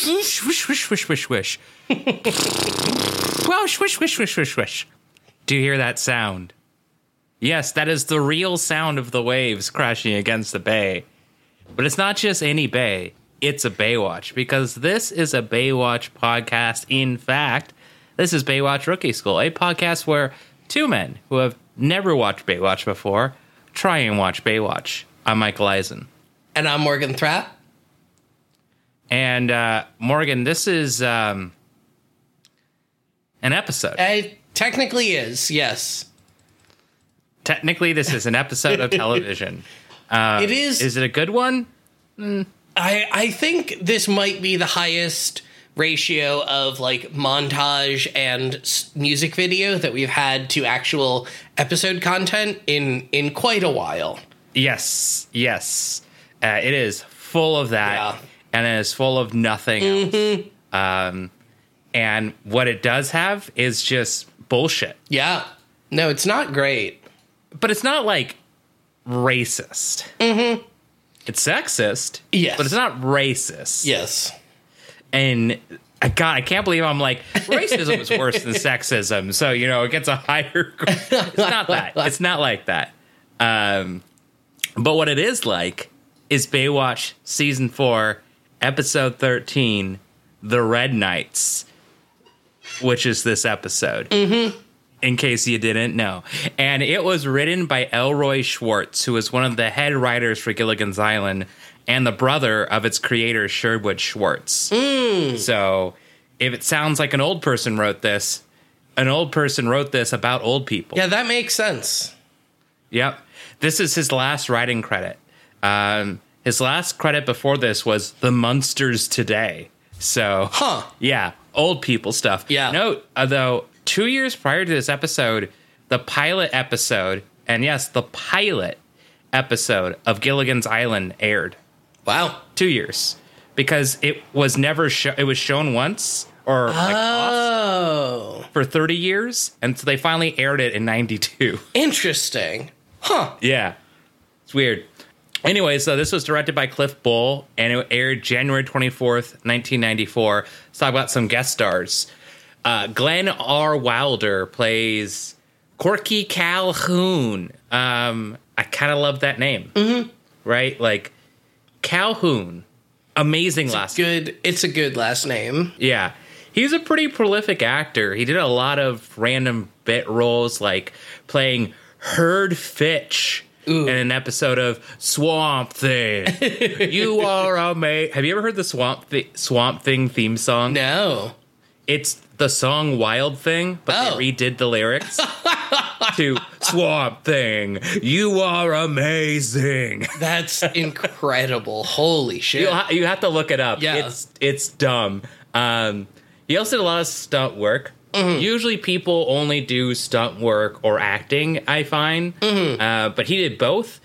Swish, swish, swish, swish, swish. Wow, swish, swish, swish, swish, swish. Do you hear that sound? Yes, that is the real sound of the waves crashing against the bay. But it's not just any bay, it's a Baywatch because this is a Baywatch podcast. In fact, this is Baywatch Rookie School, a podcast where two men who have never watched Baywatch before try and watch Baywatch. I'm Michael Eisen. And I'm Morgan Thrapp. And uh, Morgan, this is um, an episode. It technically is, yes. Technically, this is an episode of television. Uh, It is- Is it a good one? I I think this might be the highest ratio of like montage and s- music video that we've had to actual episode content in in quite a while. Yes, yes. Uh, it is full of that, Yeah. And it is full of nothing else. Um, and what it does have is just bullshit. Yeah. No, it's not great. But it's not like racist. Mm-hmm. It's sexist. Yes. But it's not racist. Yes. And I God, I can't believe I'm like racism is worse than sexism. So you know, it gets a higher. It's not that. It's not like that. Um, but what it is like is Baywatch season four, episode thirteen, the Red Knights, which is this episode. Mm-hmm. In case you didn't know, and it was written by Elroy Schwartz, who is one of the head writers for Gilligan's Island and the brother of its creator Sherwood Schwartz. So, if it sounds like an old person wrote this, an old person wrote this about old people. Yeah, that makes sense. Yep. This is his last writing credit. Um, his last credit before this was The Munsters Today. So, Huh. yeah, old people stuff. Yeah. Note, though, two years prior to this episode, the pilot episode, and yes, the pilot episode of Gilligan's Island aired. Wow. Two years. Because it was never it was shown once or like Oh, for 30 years. And so they finally aired it in 92. interesting. Huh. Yeah. It's weird. Anyway, so this was directed by Cliff Bole and it aired January 24th, 1994. Let's talk about some guest stars. Uh, Glenn R. Wilder plays Corky Calhoun. Um, I kind of love that name. Mm-hmm. Right? Like, Calhoun. Amazing last name. Good. It's a good last name. Yeah. He's a pretty prolific actor. He did a lot of random bit roles like playing Herd Fitch Ooh. in an episode of Swamp Thing. you are amazing. Have you ever heard the Swamp Thi- Swamp Thing theme song? No. It's the song Wild Thing, but Oh. they redid the lyrics to Swamp Thing. You are amazing. That's incredible. Holy shit. You, ha- you have to look it up. Yeah. It's it's dumb. Um, he also did a lot of stunt work. Mm-hmm. Usually, people only do stunt work or acting. I find, Mm-hmm. uh, but he did both,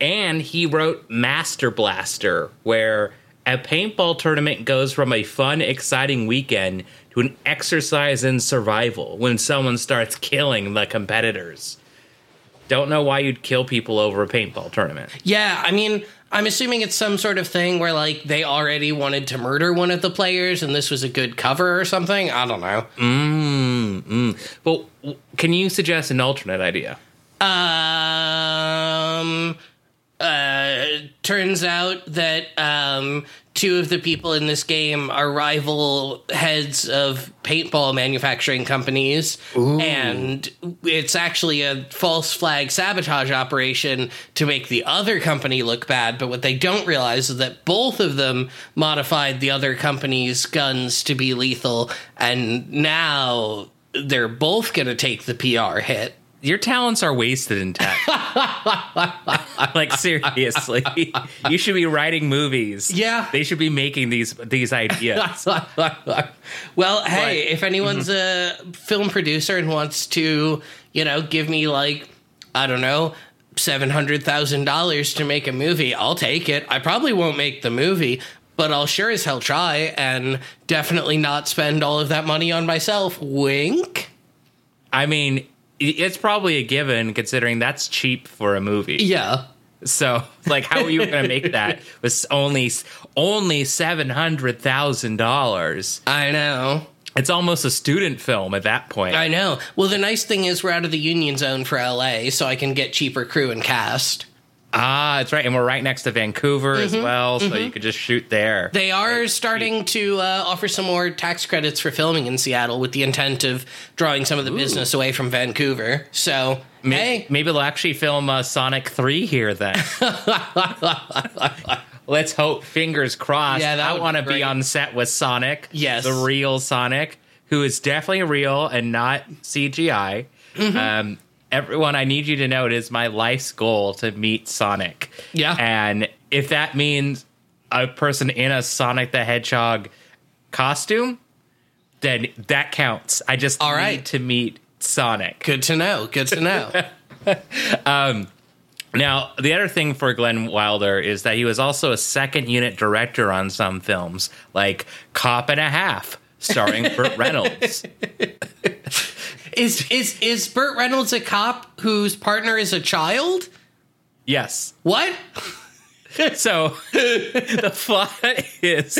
and he wrote Master Blaster, where a paintball tournament goes from a fun, exciting weekend to an exercise in survival when someone starts killing the competitors. Don't know why you'd kill people over a paintball tournament. Yeah, I mean, I'm assuming it's some sort of thing where like they already wanted to murder one of the players and this was a good cover or something. I don't know. Mm, mm. Well, can you suggest an alternate idea? Um uh turns out that um two of the people in this game are rival heads of paintball manufacturing companies. And it's actually a false flag sabotage operation to make the other company look bad. But what they don't realize is that both of them modified the other company's guns to be lethal. And now they're both going to take the PR hit Your talents are wasted in tech. like seriously, you should be writing movies. Yeah. they should be making these these ideas. well, hey, if anyone's mm-hmm. a film producer and wants to, you know, give me like, I don't know, seven hundred thousand dollars to make a movie, I'll take it. I probably won't make the movie, but I'll sure as hell try and definitely not spend all of that money on myself. Wink. I mean, it's probably a given considering that's cheap for a movie. Yeah. So, like, how are you going to make that with only only seven hundred thousand dollars? I know. It's almost a student film at that point. I know. Well, the nice thing is we're out of the union zone for LA, so I can get cheaper crew and cast. Ah, that's right, and we're right next to Vancouver Mm-hmm. as well, so you could just shoot there. They are starting to uh, offer some more tax credits for filming in Seattle with the intent of drawing some of the business away from Vancouver. So, May- hey, Maybe they'll actually film uh, Sonic 3 here then. Let's hope, fingers crossed. Yeah, I want to be be on set with Sonic. Yes. The real Sonic, who is definitely real and not CGI. Mm-hmm. Um, everyone, I need you to know it is my life's goal to meet Sonic. Yeah. And if that means a person in a Sonic the Hedgehog costume, then that counts. I just All right. need to meet Sonic. good to know. Good to know. Um, now, the other thing for Glenn Wilder is that he was also a second unit director on some films, like Cop and a Half, starring Burt Reynolds. is is is Burt Reynolds a cop whose partner is a child? Yes. What? So the plot is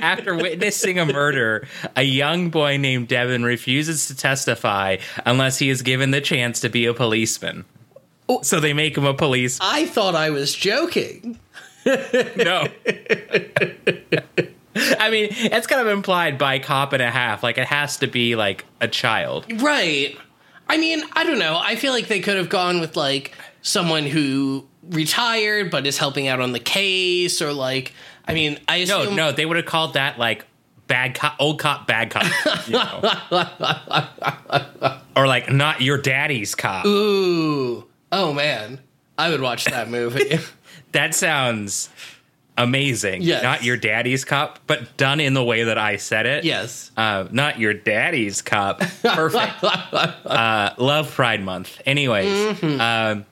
after witnessing a murder, a young boy named Devin refuses to testify unless he is given the chance to be a policeman. Oh. So they make him a police. I thought I was joking. No. I mean, it's kind of implied by cop and a half. Like it has to be like a child. Right. I mean, I don't know. I feel like they could have gone with like someone who retired but is helping out on the case or like I mean, I assume No, no, they would have called that like bad cop, old cop, bad cop. you know? or like not your daddy's cop. Ooh. Oh man. I would watch that movie. That sounds amazing. Yes. Not your daddy's cop, but done in the way that I said it. yes. Uh, not your daddy's cop. Perfect. uh, love Pride Month. Anyways, Mm-hmm. um,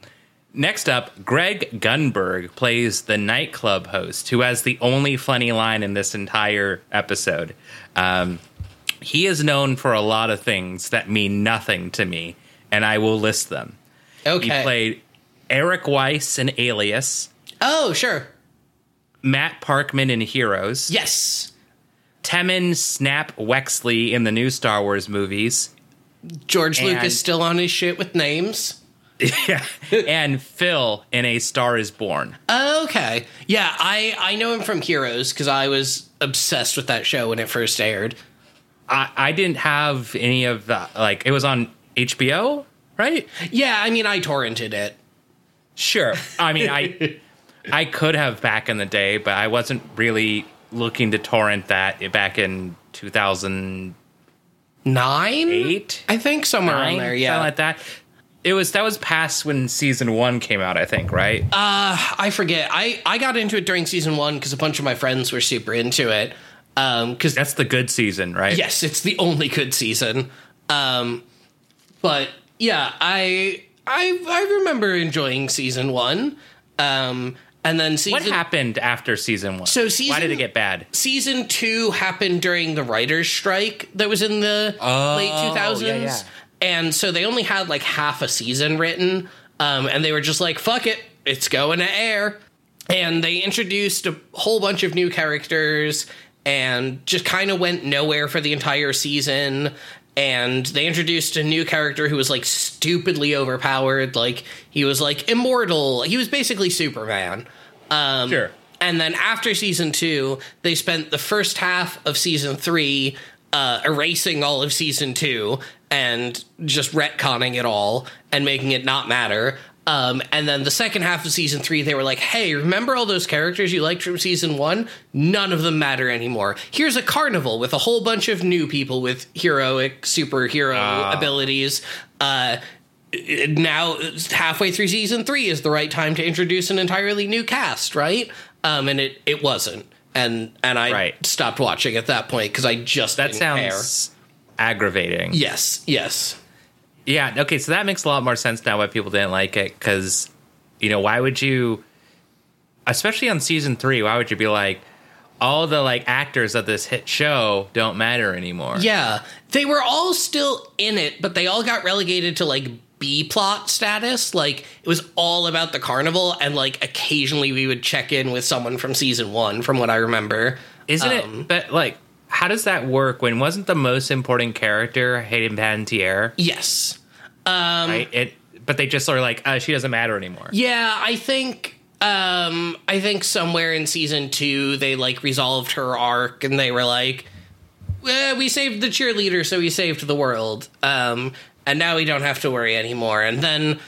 next up, Greg Grunberg plays the nightclub host who has the only funny line in this entire episode. Um, he is known for a lot of things that mean nothing to me, and I will list them. Okay. He played Eric Weiss in Alias, oh, sure. Matt Parkman in Heroes, Yes. Temmin Snap Wexley in the new Star Wars movies. George And- Lucas still on his shit with names. yeah, and Phil in A Star Is Born. Okay. Yeah, I I know him from Heroes because I was obsessed with that show when it first aired. I, I didn't have any of the like. It was on HBO, right? Yeah, I mean I torrented it. Sure. I mean, I I could have back in the day, but I wasn't really looking to torrent that back in 2008, Nine? I think somewhere around nine, there. something Yeah. like that. It was that was past when season one came out, I think, right? Uh, I forget. I I got into it during season one because a bunch of my friends were super into it. Um, because That's the good season, right? yes, it's the only good season. Um, but yeah, I I I remember enjoying season one. Um, and then season What happened after season one? So season, why season- did it get bad? season two happened during the writers' strike that was in the late two thousands, Oh, yeah, yeah. and so they only had like half a season written, um, and they were just like, "Fuck it, it's going to air," and they introduced a whole bunch of new characters and just kind of went nowhere for the entire season. And they introduced a new character who was like stupidly overpowered. Like he was like immortal. He was basically Superman. Um, Sure. and then after season two, they spent the first half of season three uh, erasing all of season two and just retconning it all and making it not matter. Um, and then the second half of season three, they were like, hey, remember all those characters you liked from season one? None of them matter anymore. Here's a carnival with a whole bunch of new people with heroic superhero abilities. Uh, now halfway through season three is the right time to introduce an entirely new cast, right? Um, and it it wasn't, and and I Right. stopped watching at that point because I just That sounds aggravating. Yes, yes, Yeah. Okay. So that makes a lot more sense now why people didn't like it. Because, you know, why would you, especially on season three, why would you be like, all the like actors of this hit show don't matter anymore? yeah. They were all still in it, but they all got relegated to like B plot status. Like it was all about the carnival, and like occasionally we would check in with someone from season one, from what I remember. Isn't Um, it? But like, how does that work? When wasn't the most important character Hayden Panettiere? Yes. right? It, but they just are like, uh, she doesn't matter anymore. Yeah, I think um I think somewhere in season 2 they like resolved her arc and they were like eh, we saved the cheerleader so we saved the world. Um and now we don't have to worry anymore. And then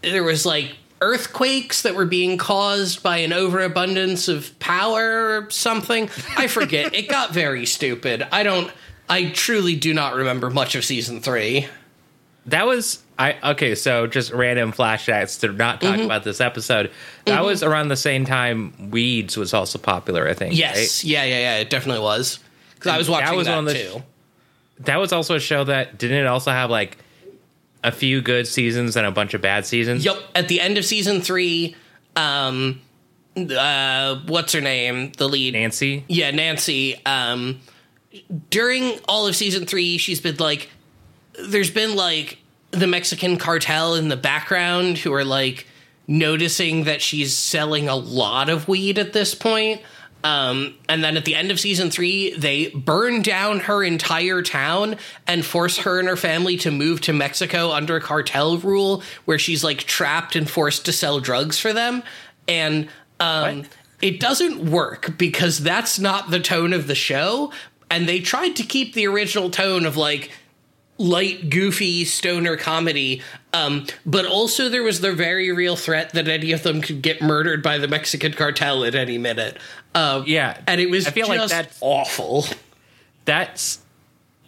there was like earthquakes that were being caused by an overabundance of power or something. I forget. it got very stupid. I don't I truly do not remember much of season 3. That was I okay. So just random flashbacks to not talk Mm-hmm. about this episode. That was around the same time Weeds was also popular. I think. Yes. right? Yeah, yeah, yeah, it definitely was. Cuz I was watching that, was the- too. That was also a show that didn't it also have like a few good seasons and a bunch of bad seasons. Yep. At the end of season three, um, uh, what's her name? The lead. Nancy. Yeah, Nancy. Um, during all of season three, she's been like, there's been like the Mexican cartel in the background who are like noticing that she's selling a lot of weed at this point. Um, and then at the end of season three, they burn down her entire town and force her and her family to move to Mexico under cartel rule, where she's like trapped and forced to sell drugs for them. And um, it doesn't work because that's not the tone of the show. And they tried to keep the original tone of like light, goofy stoner comedy. Um, but also, there was the very real threat that any of them could get murdered by the Mexican cartel at any minute. Um, Yeah, and it was I feel just like that's awful. that's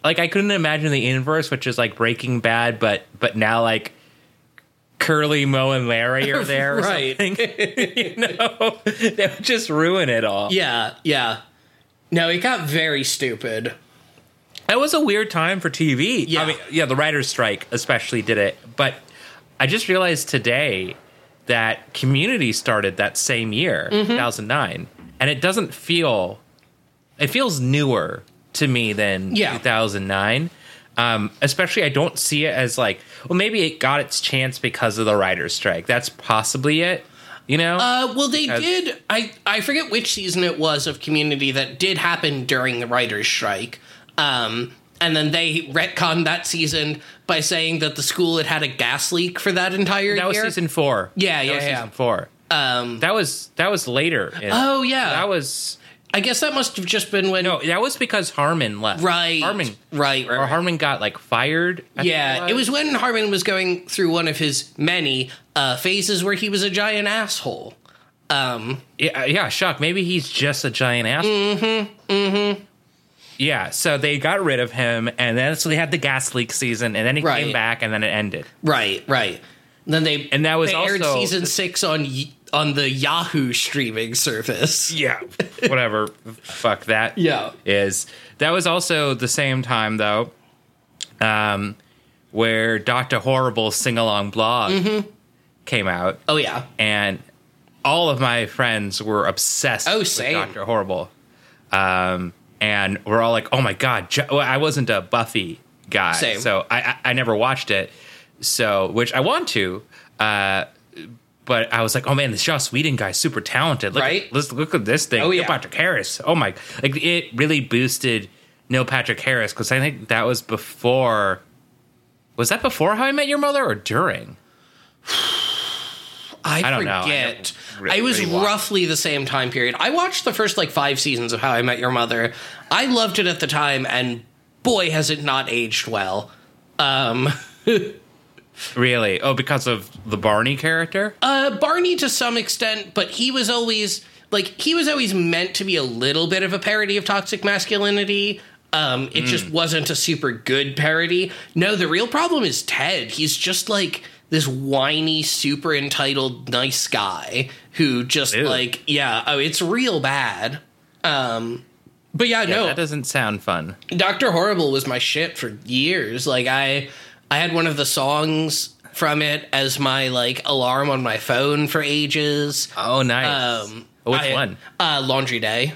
like I couldn't imagine the inverse, which is like Breaking Bad, but but now like Curly, Moe, and Larry are there, or Right. something. you know, they would just ruin it all. Yeah, yeah. No, it got very stupid. It was a weird time for TV. Yeah. I mean, yeah, the writers' strike especially did it, but I just realized today that Community started that same year, Mm-hmm. 2009, and it doesn't feel. It feels newer to me than Yeah. 2009. Um, especially, I don't see it as like, well, maybe it got its chance because of the writers' strike. That's possibly it. You know, Uh, well, they As- did. I I forget which season it was of Community that did happen during the writers' strike. Um, and then they retconned that season by saying that the school had had a gas leak for that entire that was season four. Yeah, That yeah, was yeah. Season four. um, That was that was later. in- oh yeah, that was I guess that must have just been when. No, that was because Harmon left. right, Harmon right, right. or right. Harmon got like fired. I Yeah, it was when Harmon was going through one of his many uh, phases where he was a giant asshole. Um, Yeah, yeah, shock. Maybe he's just a giant asshole. Mm-hmm. Mm-hmm. Yeah, so they got rid of him, and then so they had the gas leak season, and then he Right. came back, and then it ended. right, right. Then they And that was they aired also- season six on on the Yahoo streaming service. Yeah, whatever. Fuck that. Yeah. is that was also the same time though, um, where Doctor Horrible sing along blog Mm-hmm. came out. Oh yeah, and all of my friends were obsessed Oh, with same. Doctor Horrible. Um, and we're all like, "Oh my god!" Jo- well, I wasn't a Buffy guy, Same. so I, I I never watched it. So, which I want to, uh, but I was like, "Oh man, this Joss Whedon guy's super talented. Look, Right? Let's look at this thing. Oh, Neil yeah. Patrick Harris. Oh my! Like it really boosted Neil Patrick Harris because I think that was before. Was that before How I Met Your Mother or during? I, I. I forget. really- I was really roughly the same time period. I watched the first like five seasons of How I Met Your Mother. I loved it at the time, and boy, has it not aged well. Um, Really? Oh, because of the Barney character? uh, Barney to some extent, but he was always like he was always meant to be a little bit of a parody of toxic masculinity. Um, it just wasn't a super good parody. No, the real problem is Ted. He's just like this whiny, super entitled, nice guy who just Ew. like, yeah, oh, it's real bad. Um, but yeah, no, That doesn't sound fun. Doctor Horrible was my shit for years. Like I I had one of the songs from it as my like alarm on my phone for ages. Oh, nice. Um Which I- one? Uh Laundry Day.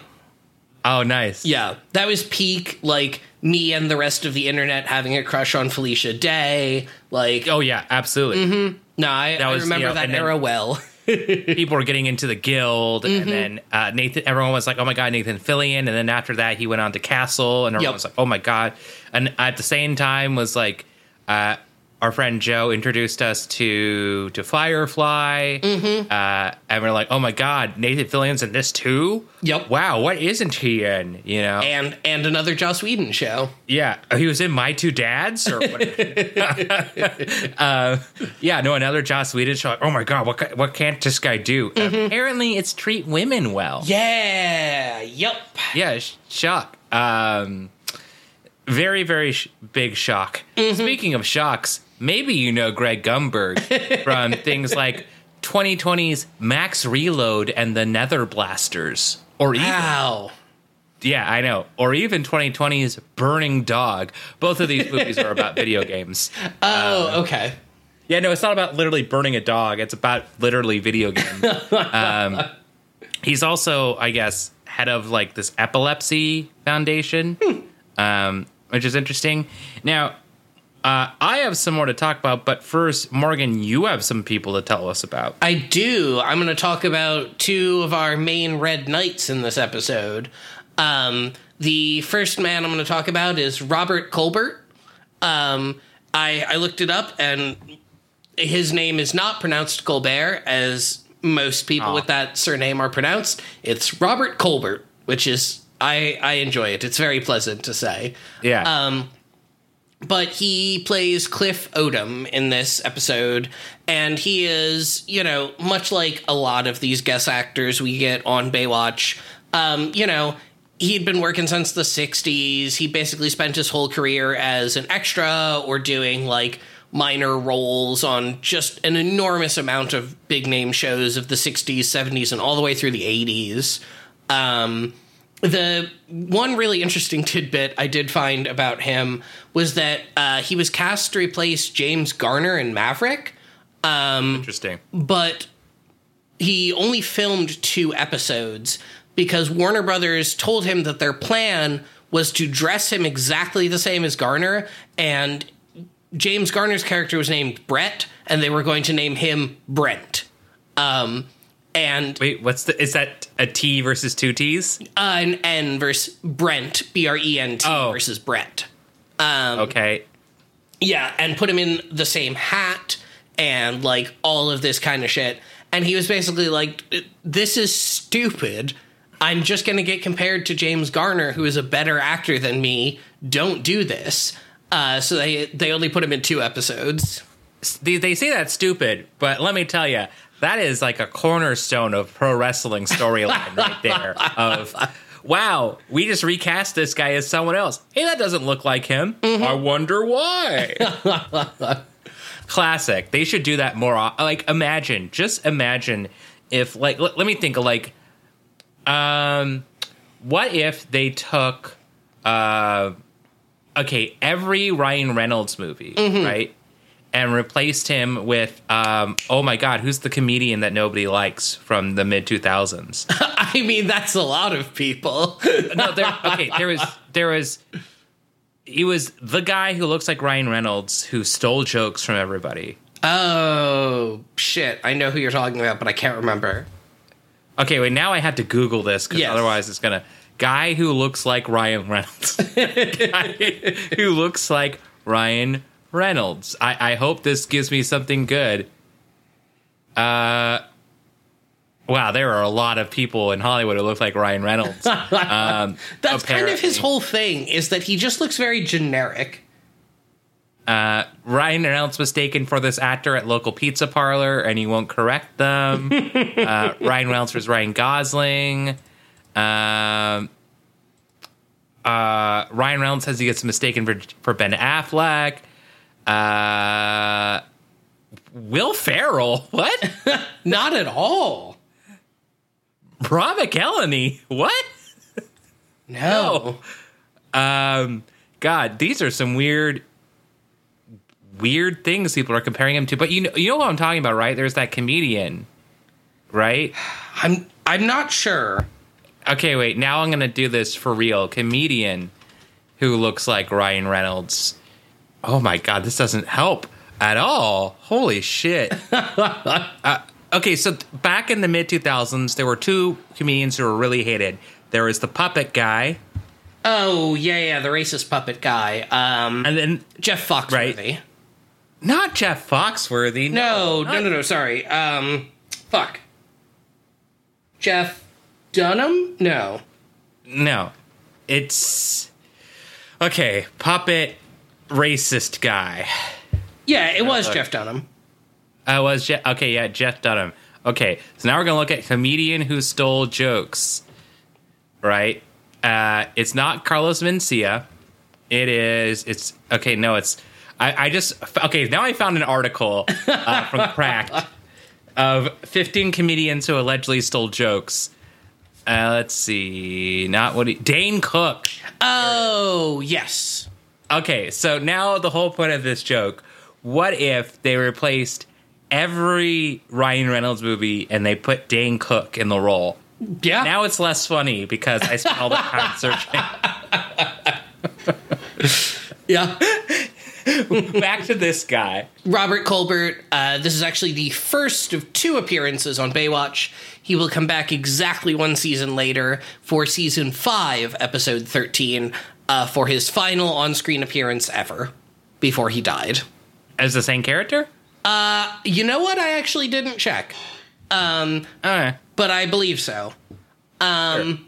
Oh, nice. Yeah, that was peak like me and the rest of the internet having a crush on Felicia Day. Like, Oh yeah, absolutely. Mm-hmm. no, I, I was, you remember know, that era well. People were getting into the guild, Mm-hmm. and then uh, Nathan. Everyone was like, "Oh my god, Nathan Fillion!" And then after that, he went on to Castle, and everyone Yep. was like, "Oh my god!" And at the same time, was like, uh, our friend Joe introduced us to to Firefly, Mm-hmm. uh, and we're like, "Oh my god, Nathan Fillion's in this too!" Yep. Wow, what isn't he in? You know? and and another Joss Whedon show. Yeah, Oh, he was in My Two Dads, or uh, yeah, no, another Joss Whedon show. Like, oh my god, what what can't this guy do? Apparently, it's treat women well. Yeah. Yep. Yeah, sh- shock. Um, very very sh- big shock. Speaking of shocks, maybe you know Greg Grunberg from things like 2020's Max Reload and the Nether Blasters, or even Wow. yeah, I know. Or even 2020's Burning Dog. Both of these movies are about video games. Oh, okay. Yeah, no, it's not about literally burning a dog. It's about literally video games. um, he's also, I guess, head of like this epilepsy foundation, um, which is interesting. Now, uh, I have some more to talk about, but first, Morgan, you have some people to tell us about. I do. I'm going to talk about two of our main Red Knights in this episode. Um, the first man I'm going to talk about is Robert Colbert. Um, I, I looked it up, and his name is not pronounced Colbert, as most people Aw. with that surname are pronounced. It's Robert Colbert, which is I I enjoy it. It's very pleasant to say. Yeah. Um, but he plays Cliff Odom in this episode, and he is, you know, much like a lot of these guest actors we get on Baywatch. Um, you know, he'd been working since the '60s. He basically spent his whole career as an extra or doing like minor roles on just an enormous amount of big name shows of the '60s, '70s, and all the way through the '80s. Um, the one really interesting tidbit I did find about him was that uh, he was cast to replace James Garner in Maverick, Interesting. but he only filmed two episodes because Warner Brothers told him that their plan was to dress him exactly the same as Garner, and James Garner's character was named Brett, and they were going to name him Brent. Um, and Wait, what's the? Is that a T versus two T's? uh, an N versus Brent, B R E N T Oh. versus Brett. Okay. Yeah, and put him in the same hat and like all of this kind of shit. And he was basically like, "This is stupid. I'm just going to get compared to James Garner, who is a better actor than me. Don't do this." Uh, so they they only put him in two episodes. they, they say that's stupid, but let me tell you, that is like a cornerstone of pro wrestling storyline right there. Of wow, we just recast this guy as someone else. Hey, that doesn't look like him. I wonder why. Classic. They should do that more. Like, imagine, just imagine if, like, let, let me think of like, um, what if they took, uh, okay, every Ryan Reynolds movie, right? And replaced him with, um, oh my God, who's the comedian that nobody likes from the mid 2000s? I mean, that's a lot of people. no, there, okay, there was, there was, he was the guy who looks like Ryan Reynolds who stole jokes from everybody. oh shit! I know who you're talking about, but I can't remember. Okay, wait, now I have to Google this because Yes. otherwise it's gonna. Guy who looks like Ryan Reynolds. who looks like Ryan Reynolds. I, I hope this gives me something good. Uh, wow, there are a lot of people in Hollywood who look like Ryan Reynolds. Um, That's kind of his whole thing. Is that he just looks very generic. uh, Ryan Reynolds mistaken for this actor at local pizza parlor, and he won't correct them. uh, Ryan Reynolds was Ryan Gosling. Um, uh, Ryan Reynolds says he gets mistaken for for Ben Affleck. Uh, Will Ferrell, what? Not at all. Rob McElhenney, what? No. Um, God, these are some weird, weird things people are comparing him to. But you know, you know what I'm talking about, right? There's that comedian, right? I'm I'm not sure. Okay, wait. Now I'm gonna do this for real. Comedian who looks like Ryan Reynolds. Oh my god, this doesn't help at all. Holy shit. uh, okay, so back in the mid 2000s, there were two comedians who were really hated. There was the puppet guy, Oh yeah, yeah, the racist puppet guy. Um, and then Jeff Foxworthy. not Jeff Foxworthy. No, not- no, no, no. Sorry. Um, fuck. Jeff Dunham? No. No. It's okay. Puppet racist guy. Yeah, it was Jeff Dunham. I was Je- okay. Yeah, Jeff Dunham. Okay, so now we're gonna look at comedian who stole jokes. Right. Uh, it's not Carlos Mencia. It is. It's okay. No, it's. I, I just okay. Now I found an article uh, from Cracked of 15 comedians who allegedly stole jokes. Uh, let's see. Not what he, Dane Cook. Oh yes. Okay, so now the whole point of this joke what if they replaced every Ryan Reynolds movie and they put Dane Cook in the role? Yeah. Now it's less funny because I spent all that time searching. yeah. Back to this guy. Robert Colbert. Uh, this is actually the first of two appearances on Baywatch. He will come back exactly one season later for season five, episode thirteen, uh, for his final on-screen appearance ever before he died. As the same character? You know what? I actually didn't check, Uh, but I believe so. Um,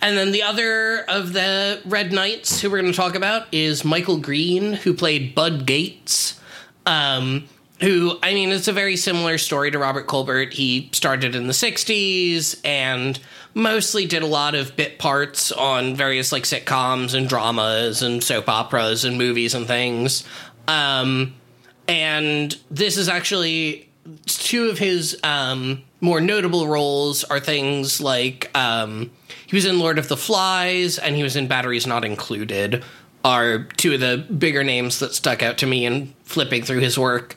And then the other of the Red Knights who we're going to talk about is Michael Greene, who played Bud Gates. Um, who, I mean, it's a very similar story to Robert Colbert. He started in the 60s and mostly did a lot of bit parts on various like sitcoms and dramas and soap operas and movies and things. Um, and this is actually two of his um, more notable roles are things like um, he was in Lord of the Flies and he was in Batteries Not Included. Are two of the bigger names that stuck out to me in flipping through his work.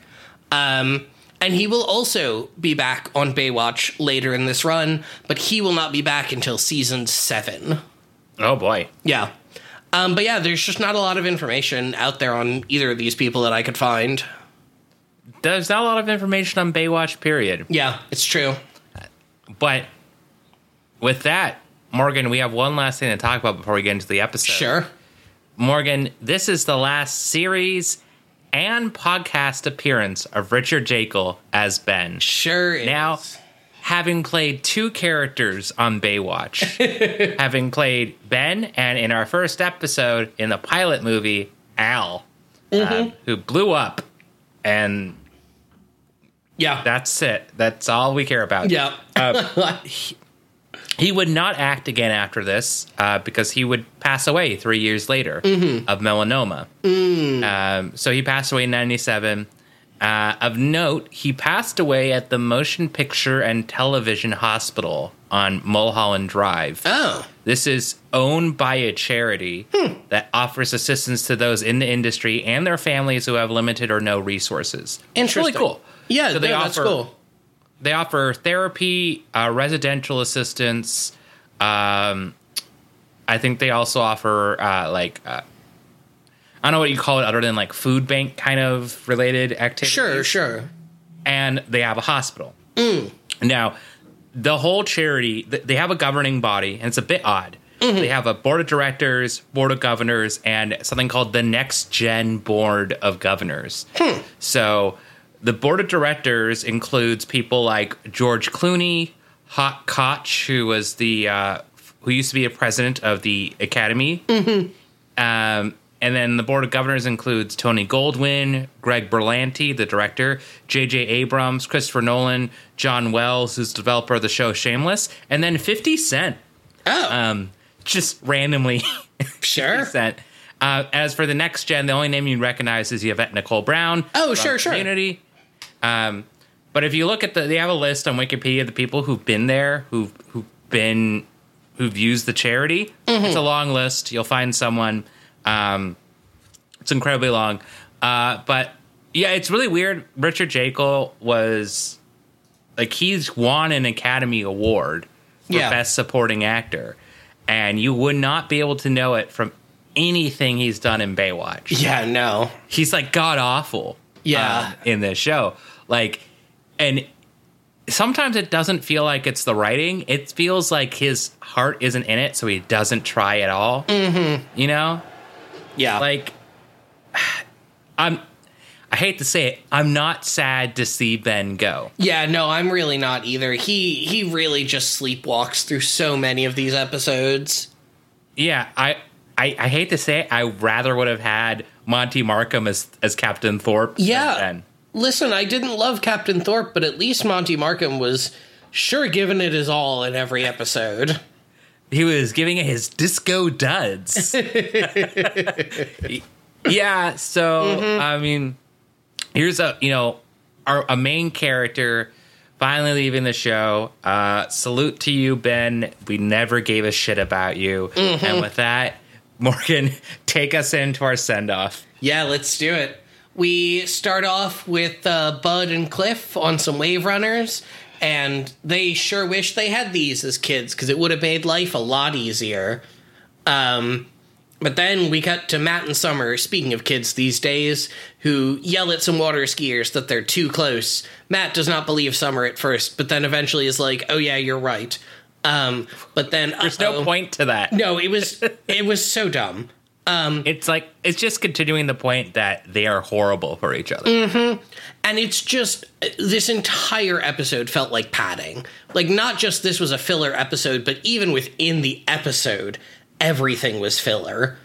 Um, and he will also be back on Baywatch later in this run, but he will not be back until season seven. oh boy. Yeah. Um, but yeah, there's just not a lot of information out there on either of these people that I could find. There's not a lot of information on Baywatch, period. Yeah, it's true. But with that, Morgan, we have one last thing to talk about before we get into the episode. Sure. Morgan, this is the last series and podcast appearance of Richard Jaeckel as Ben. Sure. Is. Now, having played two characters on Baywatch, having played Ben, and in our first episode in the pilot movie, Al, uh, who blew up, and yeah. that's it. That's all we care about. yeah. He would not act again after this uh, because he would pass away three years later Mm-hmm. of melanoma. Mm. Um, so he passed away in 97. Uh, of note, he passed away at the Motion Picture and Television Hospital on Mulholland Drive. oh. This is owned by a charity that offers assistance to those in the industry and their families who have limited or no resources. It's really Interesting. cool. Yeah, So they no, that's offer- cool. They offer therapy, uh, residential assistance. Um, I think they also offer uh, like uh, I don't know what you call it other than like food bank kind of related activities. Sure, sure. and they have a hospital. Now, the whole charity, they have a governing body, and it's a bit odd. They have a board of directors, board of governors, and something called the Next Gen Board of Governors. So, the board of directors includes people like George Clooney, Hawk Koch, who was the uh, who used to be a president of the Academy. Um, and then the board of governors includes Tony Goldwyn, Greg Berlanti, the director, J.J. Abrams, Christopher Nolan, John Wells, who's the developer of the show Shameless, and then 50 Cent, Oh, um, just randomly sure. Cent. Uh, as for the next gen, the only name you recognize is Yvette Nicole Brown. Oh, sure, sure. Community. Um, but if you look at the, they have a list on Wikipedia of the people who've been there, who've who've been, who've used the charity. Mm-hmm. It's a long list. You'll find someone. Um, it's incredibly long. Uh, but yeah, it's really weird. Richard Jaeckel was like he's won an Academy Award for Yeah. Best Supporting Actor, and you would not be able to know it from anything he's done in Baywatch. Yeah, no. He's like god awful. Yeah. um, in this show, like, and sometimes it doesn't feel like it's the writing. It feels like his heart isn't in it, so he doesn't try at all. Mm-hmm. You know, Yeah. like I'm. I hate to say it, I'm not sad to see Ben go. Yeah, no, I'm really not either. He he really just sleepwalks through so many of these episodes. Yeah, I, I, I hate to say it, I rather would have had Monte Markham as as Captain Thorpe. Yeah. Listen, I didn't love Captain Thorpe, but at least Monte Markham was sure giving it his all in every episode. he was giving it his disco duds. yeah, so I mean, here's a you know our a main character finally leaving the show. Uh, salute to you, Ben. We never gave a shit about you, and with that, Morgan, take us into our send off. Yeah, let's do it. We start off with uh, Bud and Cliff on some wave runners, and they sure wish they had these as kids because it would have made life a lot easier. Um, but then we cut to Matt and Summer, speaking of kids these days, who yell at some water skiers that they're too close. Matt does not believe Summer at first, but then eventually is like, oh, yeah, you're right. Um, but then There's no point to that. No, it was it was so dumb. Um, it's like it's just continuing the point that they are horrible for each other. Mm-hmm. And it's just this entire episode felt like padding. Like not just this was a filler episode, but even within the episode, everything was filler.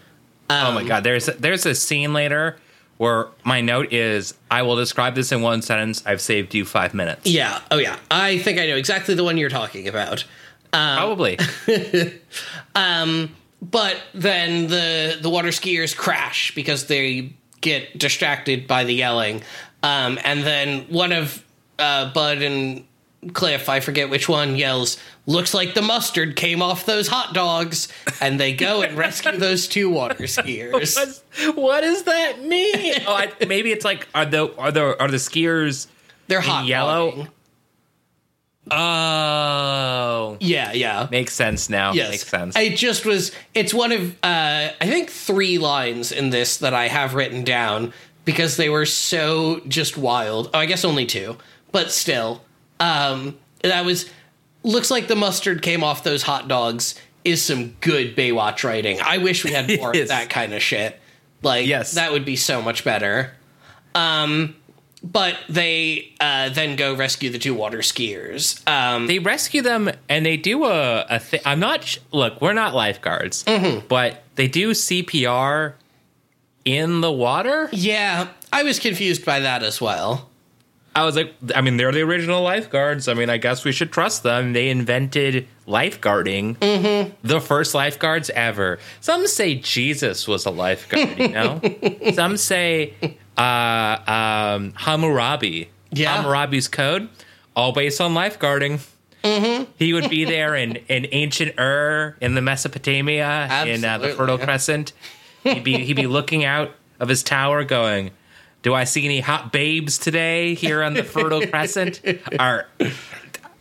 oh my um, god, there's a, there's a scene later where my note is I will describe this in one sentence. I've saved you five minutes. Yeah. Oh yeah. I think I know exactly the one you're talking about. Um, Probably. But then the the water skiers crash because they get distracted by the yelling. Um, and then one of uh, Bud and Cliff, I forget which one, yells, "Looks like the mustard came off those hot dogs!" And they go and rescue those two water skiers. What's- what does that mean? oh, I, maybe it's like are the are the are the skiers They're hot yellow? dogging. Oh, Yeah, yeah. makes sense now. Yes. Makes sense. It just was it's one of uh I think three lines in this that I have written down because they were so just wild. Oh, I guess only two. But still. Um that was looks like the mustard came off those hot dogs is some good Baywatch writing. I wish we had more Yes. of that kind of shit. Like Yes. that would be so much better. Um but they uh, then go rescue the two water skiers. Um, they rescue them and they do a, a thing. I'm not. sh- Look, we're not lifeguards, Mm-hmm. but they do CPR in the water. yeah, I was confused by that as well. I was like, I mean, they're the original lifeguards. I mean, I guess we should trust them. They invented lifeguarding, mm-hmm. the first lifeguards ever. Some say Jesus was a lifeguard, you know? Some say uh, um, Hammurabi. Yeah. Hammurabi's code, all based on lifeguarding. Mm-hmm. He would be there in, in ancient Ur, in the Mesopotamia, in uh, the Absolutely. Fertile Crescent. He'd be, he'd be looking out of his tower going, do I see any hot babes today here on the Fertile Crescent? Are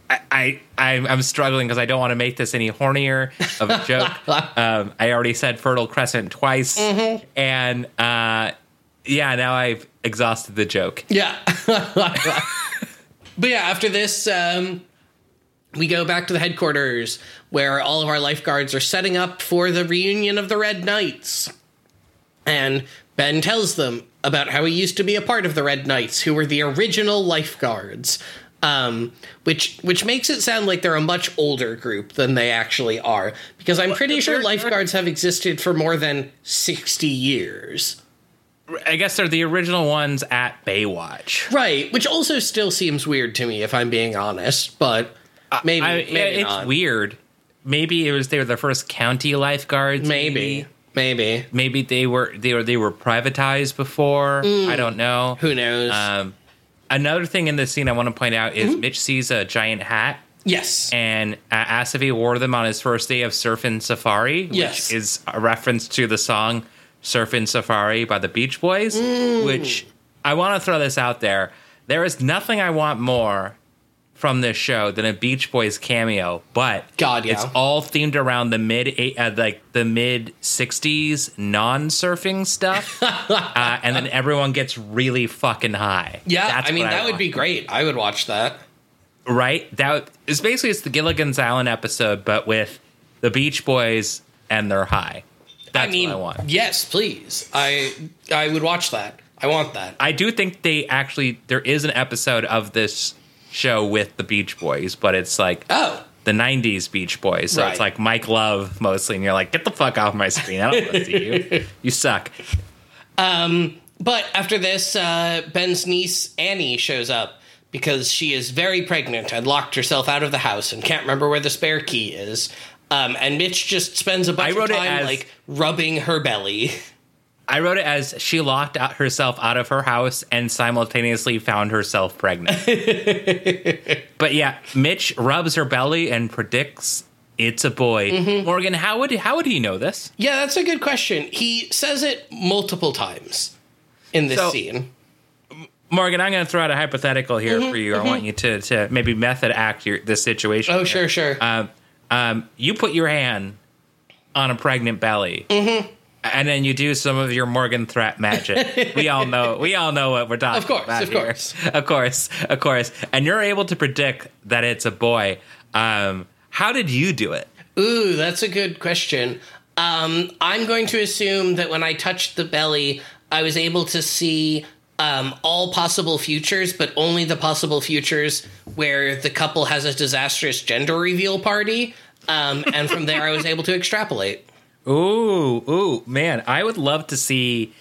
I, I I'm I'm struggling because I don't want to make this any hornier of a joke. um, I already said Fertile Crescent twice, and uh, yeah, now I've exhausted the joke. Yeah. but yeah, after this, um, we go back to the headquarters where all of our lifeguards are setting up for the reunion of the Red Knights. And Ben tells them about how he used to be a part of the Red Knights, who were the original lifeguards. Um, which which makes it sound like they're a much older group than they actually are, because I'm pretty sure lifeguards have existed for more than sixty years. I guess they're the original ones at Baywatch. Right, which also still seems weird to me if I'm being honest, but maybe I, maybe it's not. weird. Maybe it was they were the first county lifeguards. Maybe. Maybe. maybe they were they were they were privatized before. I don't know. Who knows? Um, another thing in this scene I want to point out is Mm-hmm. Mitch sees a giant hat yes. and uh, asks if he wore them on his first day of Surfing Safari, which Yes. is a reference to the song Surfing Safari by the Beach Boys, Mm. which I want to throw this out there. There is nothing I want more from this show than a Beach Boys cameo, but God, yeah. it's all themed around the mid eight, uh, like the mid '60s non-surfing stuff, uh, and then everyone gets really fucking high. Yeah, That's I mean that would be great. I would watch that. right. That is basically it's the Gilligan's Island episode, but with the Beach Boys and they're high. That's I mean, what I want. yes, please. I I would watch that. I want that. I do think they actually there is an episode of this show with the Beach Boys, but it's like Oh, the '90s Beach Boys, so Right. it's like Mike Love mostly, and you're like, get the fuck off my screen! I don't want to see you. You suck. but after this, uh, Ben's niece Annie shows up because she is very pregnant and locked herself out of the house and can't remember where the spare key is. Um, and Mitch just spends a bunch of time as- like rubbing her belly. I wrote it as she locked out herself out of her house and simultaneously found herself pregnant. but yeah, Mitch rubs her belly and predicts it's a boy. Mm-hmm. Morgan, how would how would he know this? Yeah, that's a good question. He says it multiple times in this So- scene. Morgan, I'm going to throw out a hypothetical here Mm-hmm, for you. I want you to to maybe method act your, this situation. Oh, here. sure, sure. Um, um, you put your hand on a pregnant belly, Mm-hmm. and then you do some of your Morgan threat magic. we all know. We all know what we're talking Of course, about of here. course. of course, of course. And you're able to predict that it's a boy. Um, how did you do it? Ooh, that's a good question. Um, I'm going to assume that when I touched the belly, I was able to see um, all possible futures, but only the possible futures where the couple has a disastrous gender reveal party. Um, and from there, I was able to extrapolate. Ooh, ooh, man! I would love to see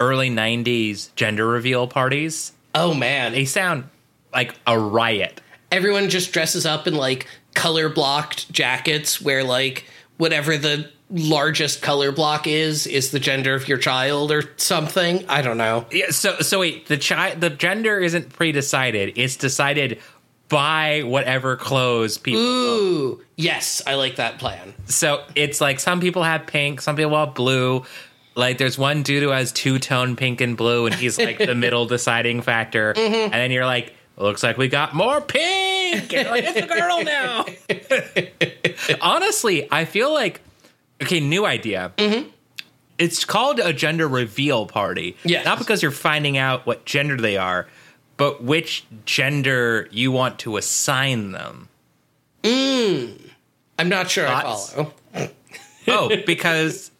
early '90s gender reveal parties. Oh man, They sound like a riot. everyone just dresses up in like color blocked jackets where like whatever the largest color block is is the gender of your child or something. I don't know. Yeah, so so wait, the child the gender isn't pre-decided. It's decided by whatever clothes people. Ooh, yes, I like that plan. So it's like some people have pink, some people have blue. Like there's one dude who has two tone pink and blue, and he's like the middle deciding factor. Mm-hmm. And then you're like, looks like we got more pink. And like, it's a girl now. Honestly, I feel like okay, new idea. Mm-hmm. It's called a gender reveal party. Yes. Not because you're finding out what gender they are, but which gender you want to assign them. Mm. I'm not sure Thoughts? I follow. Oh, because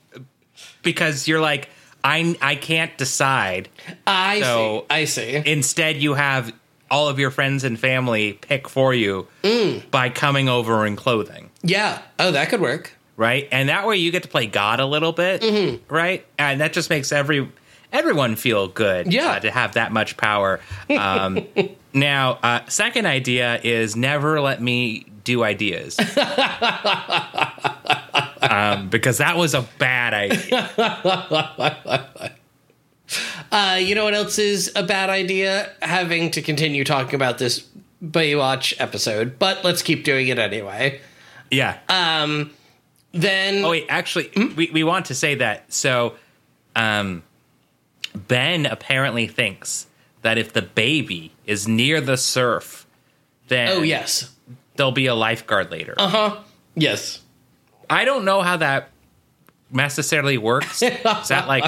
because you're like I I can't decide. I So- see. I see. Instead, you have all of your friends and family pick for you mm. by coming over in clothing, Yeah. Oh, that could work. Right? And that way you get to play God a little bit, right? And that just makes every everyone feel good. Yeah. uh, to have that much power. Um, now, uh, second idea is never let me do ideas. um, because that was a bad idea. Uh, you know what else is a bad idea? Having to continue talking about this Baywatch episode, but let's keep doing it anyway. Yeah. Then Oh wait, actually, we, we want to say that. So, um, Ben apparently thinks that if the baby is near the surf, then Oh yes. there'll be a lifeguard later. Uh huh. Yes. I don't know how that necessarily works. is that like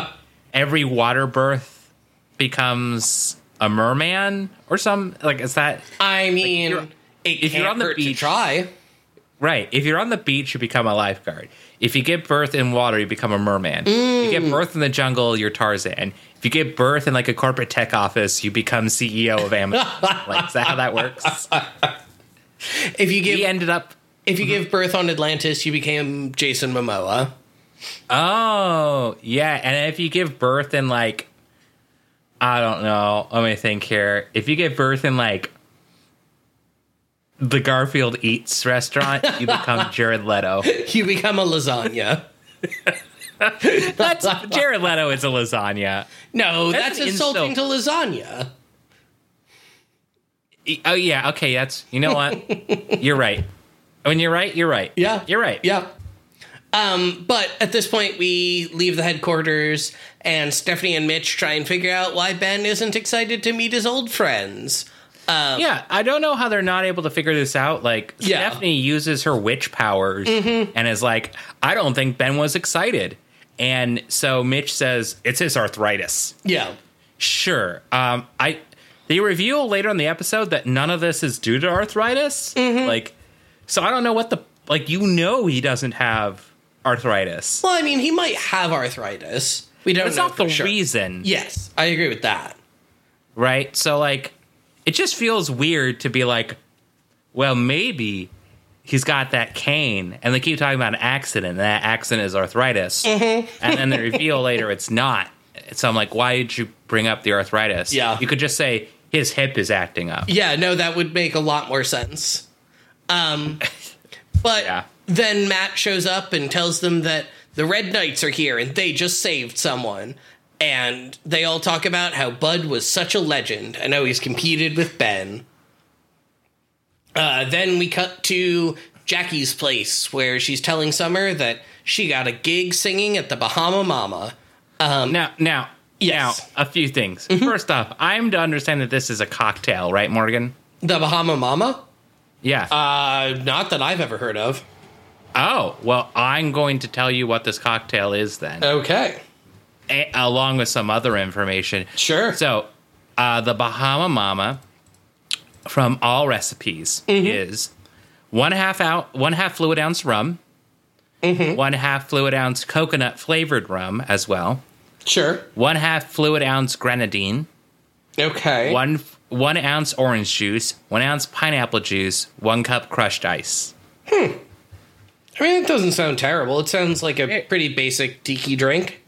every water birth becomes a merman or some like is that I mean, it if you're on the beach- try. Right. If you're on the beach, you become a lifeguard. If you give birth in water, you become a merman. If you give mm. birth in the jungle, you're Tarzan. If you give birth in like a corporate tech office, you become CEO of Amazon. like, is that how that works? If you give He ended up. if you give birth on Atlantis, you became Jason Momoa. Oh, yeah. And if you give birth in like, I don't know. Let me think here. If you give birth in like the Garfield Eats restaurant, you become Jared Leto. You become a lasagna. That's Jared Leto is a lasagna. No, That's that's, insulting insult. to lasagna. Oh yeah, okay. That's you know what. you're right. When you're right, you're right. Yeah. you're right. Yeah. Um, but at this point, we leave the headquarters, and Stephanie and Mitch try and figure out why Ben isn't excited to meet his old friends. Um, yeah, I don't know how they're not able to figure this out. Like Yeah. Stephanie uses her witch powers mm-hmm. and is like, I don't think Ben was excited. And so Mitch says it's his arthritis. Yeah. Sure. Um, I they reveal later in the episode that none of this is due to arthritis. Mm-hmm. Like, so I don't know what the like. You know, he doesn't have arthritis. Well, I mean, he might have arthritis. We don't know not the sure. reason, Yes, I agree with that. right? So like, it just feels weird to be like, well, maybe he's got that cane, and they keep talking about an accident, and that accident is arthritis, and then they reveal later it's not. So I'm like, why did you bring up the arthritis? Yeah. you could just say his hip is acting up. Yeah, no, that would make a lot more sense. Um, but Yeah. then Matt shows up and tells them that the Red Knights are here and they just saved someone. And they all talk about how Bud was such a legend. I know he's competed with Ben. Uh, then we cut to Jackie's place where she's telling Summer that she got a gig singing at the Bahama Mama. Now, now, Yes. now, a few things. Mm-hmm. First off, I'm to understand that this is a cocktail, right, Morgan? The Bahama Mama? Yeah. Uh, not that I've ever heard of. oh, well, I'm going to tell you what this cocktail is then, Okay. A- along with some other information. Sure. So, uh, the Bahama Mama from all recipes Mm-hmm. is one half out, one half fluid ounce rum, Mm-hmm. one half fluid ounce coconut flavored rum as well, Sure. one half fluid ounce grenadine, Okay. one one ounce orange juice, one ounce pineapple juice, one cup crushed ice. Hmm. I mean, it doesn't sound terrible. It sounds like a pretty basic tiki drink.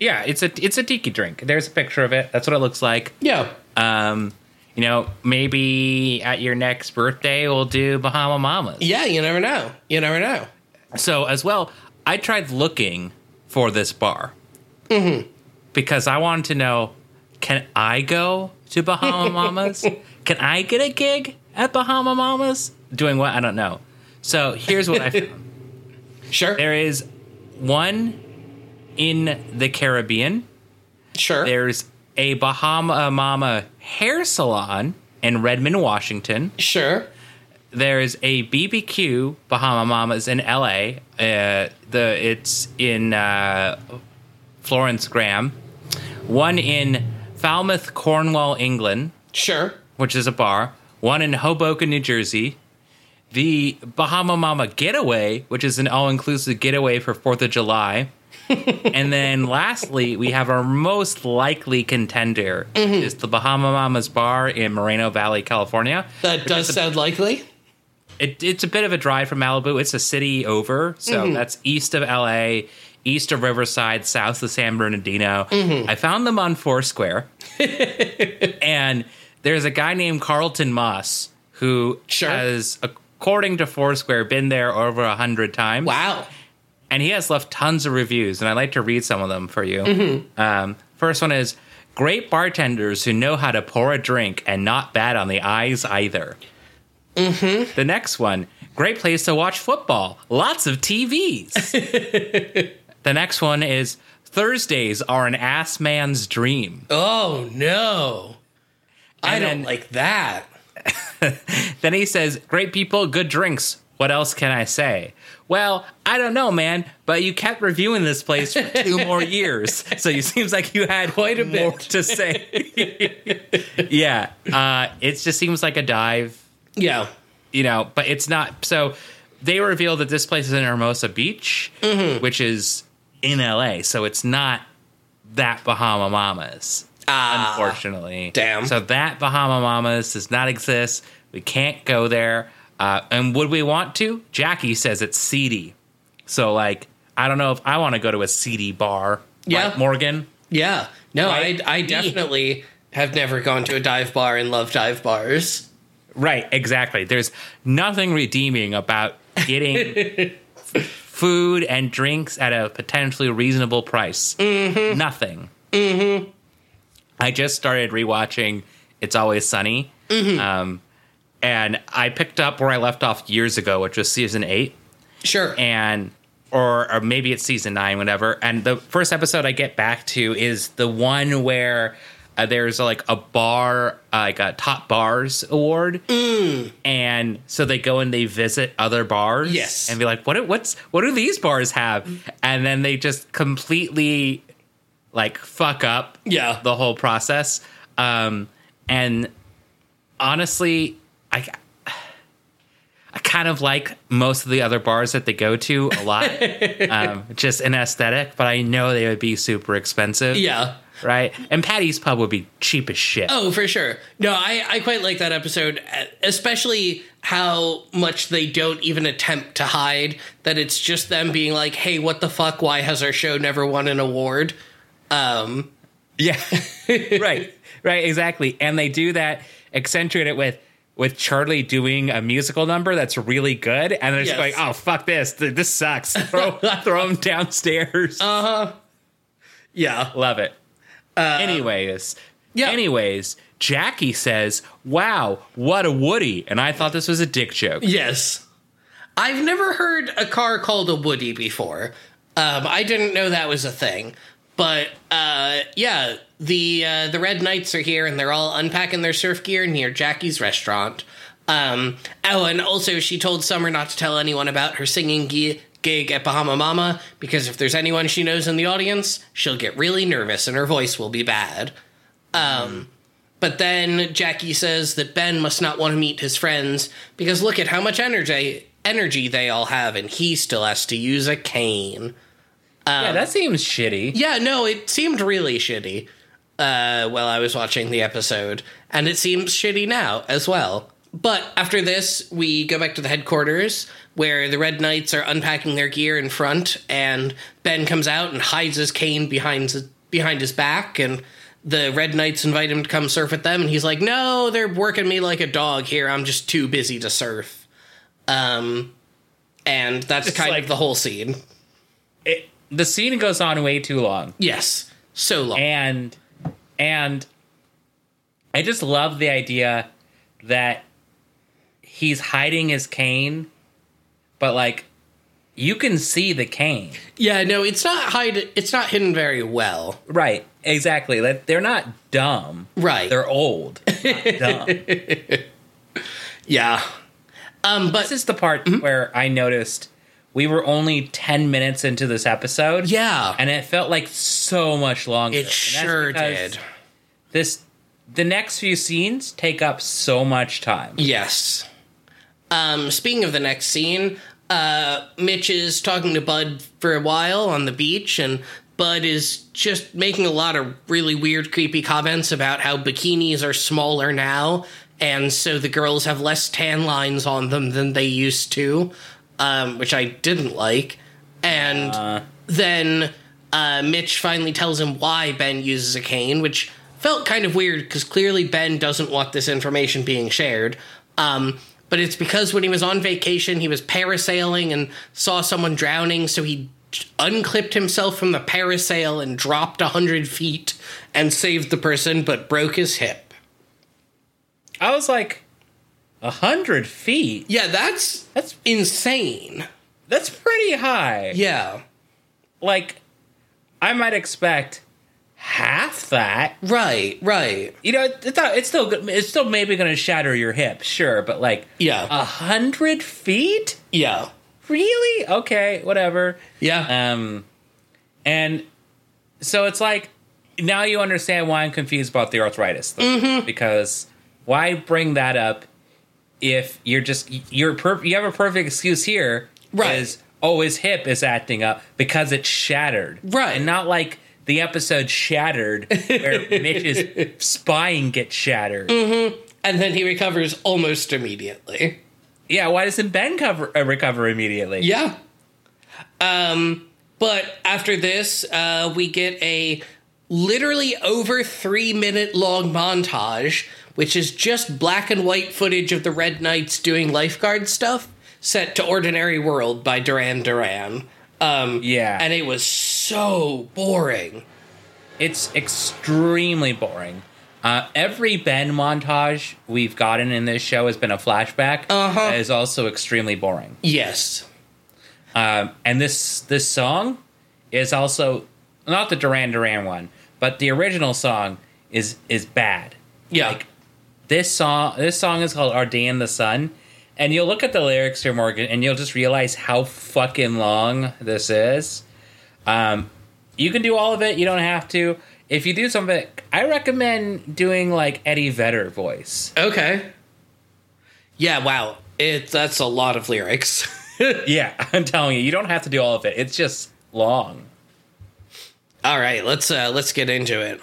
Yeah, it's a it's a tiki drink. There's a picture of it. That's what it looks like. Yeah. Um, you know, maybe at your next birthday we'll do Bahama Mamas. Yeah, you never know. You never know. So as well, I tried looking for this bar because I wanted to know: Can I go to Bahama Mamas? Can I get a gig at Bahama Mamas? Doing what? I don't know. So here's what I found. Sure. There is one in the Caribbean. sure. There's a Bahama Mama hair salon in Redmond, Washington. Sure. There's a BBQ Bahama Mamas in LA. Uh, the it's in uh, Florence Graham. One in Falmouth, Cornwall, England, Sure. which is a bar. One in Hoboken, New Jersey. The Bahama Mama Getaway, which is an all-inclusive getaway for Fourth of July. And then lastly, we have our most likely contender mm-hmm. is the Bahama Mama's Bar in Moreno Valley, California. That does sound likely. It, it's a bit of a drive from Malibu. It's a city over, so mm-hmm. that's east of LA, east of Riverside, south of San Bernardino. Mm-hmm. I found them on Foursquare, and there's a guy named Carlton Moss who Sure. has, according to Foursquare, been there over a hundred times. Wow. And he has left tons of reviews, and I'd like to read some of them for you. Um, first one is great bartenders who know how to pour a drink and not bad on the eyes either. Mm-hmm. The next one great place to watch football, lots of TVs. the next one is Thursdays are an ass man's dream. Oh no. I don't then- like that. Then he says, Great people, good drinks. What else can I say? Well, I don't know, man, but you kept reviewing this place for two more years. So it seems like you had Quite a more bit. to say. yeah. Uh, it just seems like a dive, Yeah. you know, but it's not. So they reveal that this place is in Hermosa Beach, Mm-hmm. which is in LA. So it's not that Bahama Mamas Ah. unfortunately. damn. So that Bahama Mamas does not exist. We can't go there. Uh, and would we want to? Jackie says it's seedy. So like, I don't know if I want to go to a seedy bar. Yeah. Right, Morgan. Yeah. No, Right. I I definitely have never gone to a dive bar and love dive bars. Right. Exactly. There's nothing redeeming about getting food and drinks at a potentially reasonable price. Mm-hmm. Nothing. Mm-hmm. I just started rewatching It's Always Sunny. Mm-hmm. Um, and I picked up where I left off years ago, which was season eight, Sure. and or, or maybe it's season nine, whatever. And the first episode I get back to is the one where uh, there's like a bar, uh, like a top bars award, and so they go and they visit other bars, Yes. and be like, what? What's what do these bars have? And then they just completely like fuck up Yeah. the whole process. Um, and honestly, I I kind of like most of the other bars that they go to a lot, um, just in aesthetic. But I know they would be super expensive, Yeah. right? And Paddy's Pub would be cheap as shit. Oh, for sure. No, I, I quite like that episode, especially how much they don't even attempt to hide that it's just them being like, hey, what the fuck? Why has our show never won an award? Um, Yeah, right, right, exactly. And they do that, accentuate it with with Charlie doing a musical number that's really good, and they're just like, "Oh fuck this! This sucks." Throw throw him downstairs. Uh huh. Yeah. Love it. Uh, Anyways, yeah. Anyways, Jackie says, "Wow, what a Woody!" And I thought this was a dick joke. Yes. I've never heard a car called a Woody before. Um, I didn't know that was a thing. But uh, yeah, the uh, the Red Knights are here and they're all unpacking their surf gear near Jackie's restaurant. Um, oh, and also she told Summer not to tell anyone about her singing gi- gig at Bahama Mama because if there's anyone she knows in the audience, she'll get really nervous and her voice will be bad. Um, but then Jackie says that Ben must not want to meet his friends because look at how much energy energy they all have, and he still has to use a cane. Yeah, that seems shitty. Yeah, no, it seemed really shitty uh, while I was watching the episode, and it seems shitty now as well. But after this, we go back to the headquarters where the Red Knights are unpacking their gear in front, and Ben comes out and hides his cane behind his, behind his back, and the Red Knights invite him to come surf with them, and he's like, "No, they're working me like a dog here. I'm just too busy to surf." Um, and that's It's kind like- of the whole scene. The scene goes on way too long. Yes, so long. and and I just love the idea that he's hiding his cane, but like you can see the cane. Yeah, no, it's not hide. It's not hidden very well. Right. Exactly. That they're not dumb. Right. They're old. Not dumb. Yeah. Um, but this is the part where I noticed we were only 10 minutes into this episode. yeah, And it felt like so much longer. it sure did. This the next few scenes take up so much time. Yes. Um, speaking of the next scene, uh, Mitch is talking to Bud for a while on the beach, and Bud is just making a lot of really weird, creepy comments about how bikinis are smaller now, and so the girls have less tan lines on them than they used to, um, which I didn't like. And then uh, Mitch finally tells him why Ben uses a cane, which felt kind of weird because clearly Ben doesn't want this information being shared. Um, but it's because when he was on vacation, he was parasailing and saw someone drowning, so he unclipped himself from the parasail and dropped a hundred feet and saved the person, but broke his hip. I was like, a hundred feet. Yeah, that's That's insane. that's pretty high. Yeah, Like, I might expect half that. right, right. You know, it's not, it's still it's still maybe going to shatter your hip, sure, but like Yeah. a hundred feet. Yeah, Really? Okay, whatever. yeah, Um, and so it's like now you understand why I'm confused about the arthritis, though, Mm-hmm. because why bring that up if you're just you're per- you have a perfect excuse here, Right. Is oh his hip is acting up because it's shattered, Right. And not like the episode shattered where Mitch's spine gets shattered. and then he recovers almost immediately. Yeah, why doesn't Ben cover uh, recover immediately? Yeah. Um, but after this, uh, we get a literally over three minute long montage, which is just black and white footage of the Red Knights doing lifeguard stuff, set to Ordinary World by Duran Duran. Um, Yeah. And it was so boring. It's extremely boring. Uh, every Ben montage we've gotten in this show has been a flashback. Uh-huh. That is also extremely boring. Yes. Um, and this this song is also not the Duran Duran one, but the original song is is bad. Yeah. Like this song this song is called Our Day in the Sun. And you'll look at the lyrics here, Morgan, and you'll just realize how fucking long this is. Um, you can do all of it. You don't have to. If you do some of it, I recommend doing like Eddie Vedder voice. Okay. Yeah, wow. It that's a lot of lyrics. yeah, I'm telling you, you don't have to do all of it. It's just long. All right, let's uh let's get into it.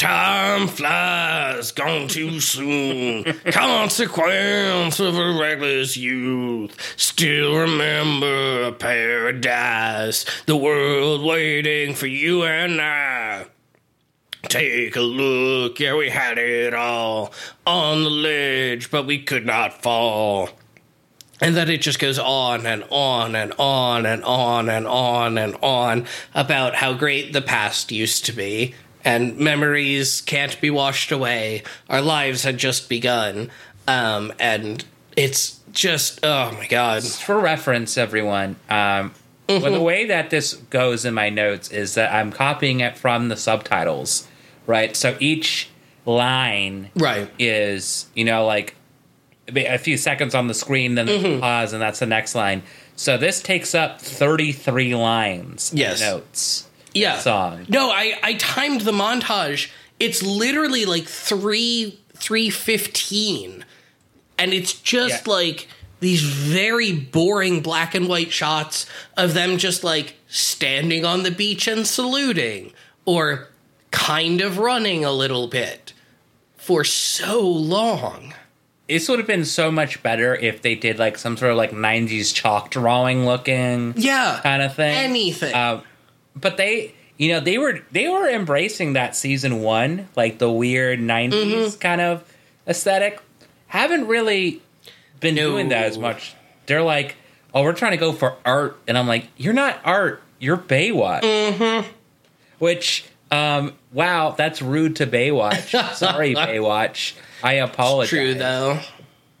Time flies, gone too soon. Consequence of a reckless youth. Still remember paradise, the world waiting for you and I. Take a look, yeah, we had it all on the ledge, but we could not fall. And then it just goes on and on and on and on and on and on about how great the past used to be. And memories can't be washed away. Our lives had just begun. Um, and it's just, oh my God. For reference, everyone, um, well, the way that this goes in my notes is that I'm copying it from the subtitles, right? So each line Right. is, you know, like a few seconds on the screen, then a pause, and that's the next line. So this takes up 33 lines. in Yes. notes. Yeah. Song. No, I, I timed the montage. It's literally like three three fifteen. And it's just Yeah. like these very boring black and white shots of them just like standing on the beach and saluting. Or kind of running a little bit for so long. This would have been so much better if they did like some sort of like 90s chalk drawing looking Yeah. kind of thing. Anything. Um, but they, you know, they were they were embracing that season one, like the weird '90s Mm-hmm. kind of aesthetic. Haven't really been doing that as much. They're like, oh, we're trying to go for art, and I'm like, you're not art, you're Baywatch. Mm-hmm. Which, um, wow, that's rude to Baywatch. Sorry, Baywatch. I apologize. True though.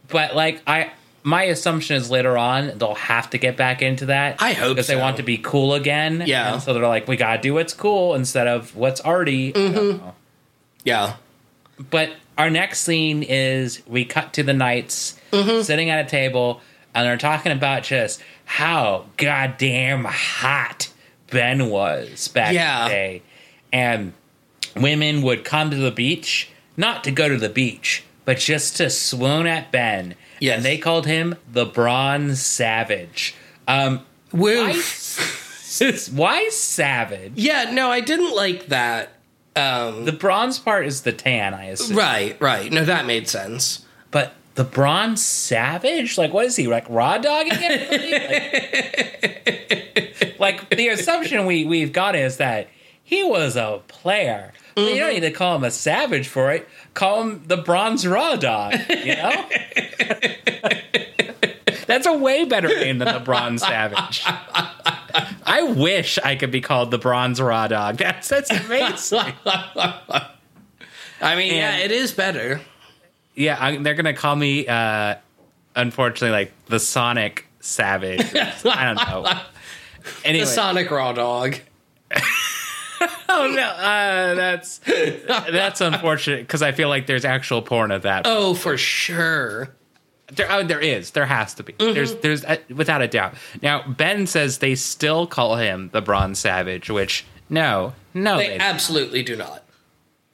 But like I my assumption is later on they'll have to get back into that. I hope because they want to be cool again. Yeah. And so they're like, we gotta do what's cool instead of what's arty. Mm-hmm. Yeah. But our next scene is we cut to the knights Mm-hmm. sitting at a table and they're talking about just how goddamn hot Ben was back Yeah. in the day. And women would come to the beach, not to go to the beach, but just to swoon at Ben. Yes. And they called him the Bronze Savage. Um, why, why Savage? Yeah, no, I didn't like that. Um, The bronze part is the tan, I assume. right, right. No, that made sense. But the Bronze Savage? Like, what is he? Like, raw dogging everybody? like, like, the assumption we, we've got is that he was a player. But You don't need to call him a savage for it. Call him the Bronze Raw Dog, you know? That's a way better name than the Bronze Savage. I wish I could be called the Bronze Raw Dog. That's, that's amazing. I mean, yeah, it is better. Yeah, I, they're gonna call me, uh, unfortunately, like the Sonic Savage. I don't know. Anyway, The Sonic Raw Dog. oh no, uh, that's that's unfortunate because I feel like there's actual porn of that. Oh, for sure. There, oh, there is. There has to be. There's, there's uh, without a doubt. Now Ben says they still call him the Bronze Savage, which no, no, They they absolutely do not.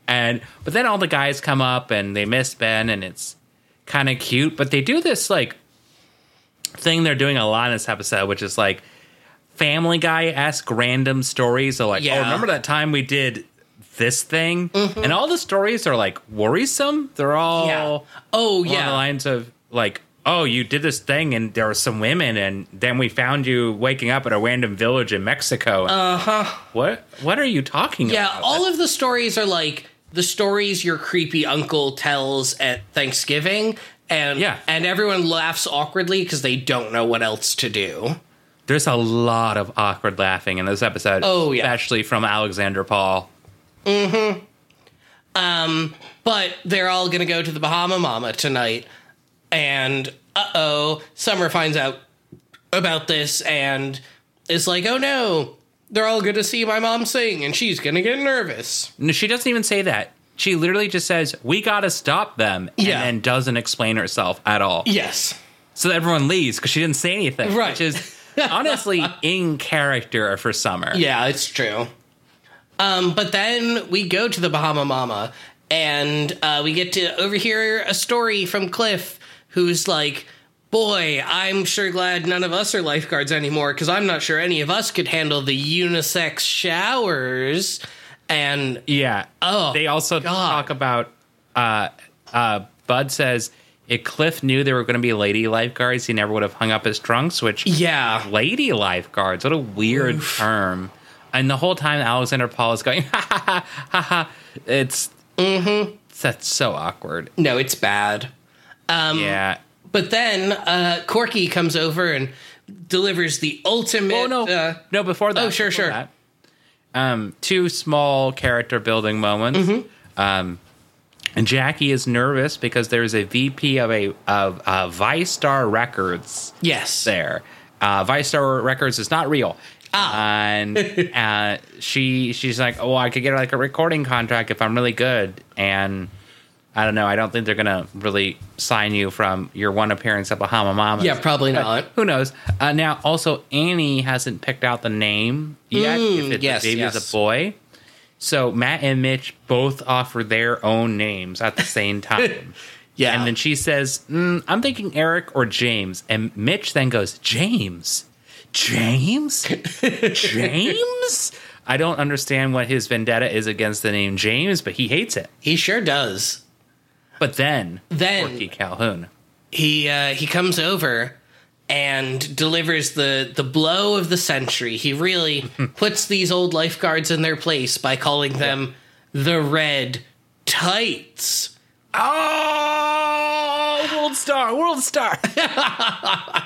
And but then all the guys come up and they miss Ben and it's kind of cute. But they do this like thing they're doing a lot in this episode, which is like Family Guy esque random stories. They're like, Yeah. oh, remember that time we did this thing? And all the stories are like worrisome. They're all Yeah. Oh, along the yeah. lines of like, oh, you did this thing and there were some women and then we found you waking up at a random village in Mexico. Uh huh. What? What are you talking Yeah, about? Yeah, all of the stories are like the stories your creepy uncle tells at Thanksgiving. And Yeah. and everyone laughs awkwardly because they don't know what else to do. There's a lot of awkward laughing in this episode. Oh, yeah. especially from Alexandra Paul. Mm-hmm. Um, but they're all gonna go to the Bahama Mama tonight. And uh oh, Summer finds out about this and is like, oh no, they're all going to see my mom sing and she's going to get nervous. No, she doesn't even say that. She literally just says, "We got to stop them," Yeah. and then doesn't explain herself at all. Yes. So everyone leaves because she didn't say anything, Right. Which is honestly in character for Summer. Yeah, it's true. Um, but then we go to the Bahama Mama and uh, we get to overhear a story from Cliff, who's like, Boy, I'm sure glad none of us are lifeguards anymore because I'm not sure any of us could handle the unisex showers. And Yeah. Oh, They also God. talk about uh uh Bud says if Cliff knew there were going to be lady lifeguards, he never would have hung up his trunks, which yeah, lady lifeguards, what a weird term. And the whole time Alexandra Paul is going ha ha ha ha ha. It's Mm-hmm. that's so awkward. no, it's bad. Um, yeah. But then uh, Corky comes over and delivers the ultimate. Oh no, Uh, no! Before that, oh, sure, sure. that, um, two small character building moments. Mm-hmm. Um, Jackie is nervous because there's a VP of a of uh, Star Records yes. there. Uh, Vice Star Records is not real. Ah. And uh, she she's like, oh, I could get like a recording contract if I'm really good. And I don't know. I don't think they're gonna really sign you from your one appearance at Bahama Mama. Yeah, probably not. Who knows? Uh, now, also, Annie hasn't picked out the name yet. Mm, if it's yes, a baby yes. is a boy. So Matt and Mitch both offer their own names at the same time. Yeah. And then she says, mm, I'm thinking Eric or James. And Mitch then goes, James? James? James? I don't understand what his vendetta is against the name James, but he hates it. He sure does. But then, Then- Corky Calhoun. he uh, he comes over and delivers the the blow of the century. He really puts these old lifeguards in their place by calling them the red tights. Oh, World Star, World Star.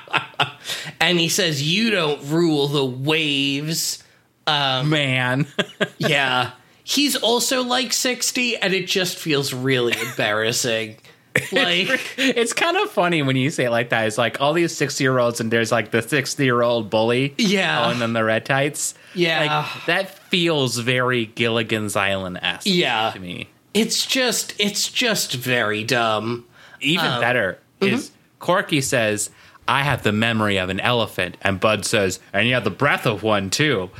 And he says, "You don't rule the waves." Um, Man. Yeah. He's also like 60 and it just feels really embarrassing. Like it's kind of funny when you say it like that. It's like all these 60 year olds, and there's like the 60 year old bully. Yeah. Calling them the red tights. Yeah. Like, that feels very Gilligan's Island esque. Yeah. To me. it's just it's just very dumb. Even Um, better mm-hmm. is Corky says, I have the memory of an elephant. And Bud says, and you have the breath of one too.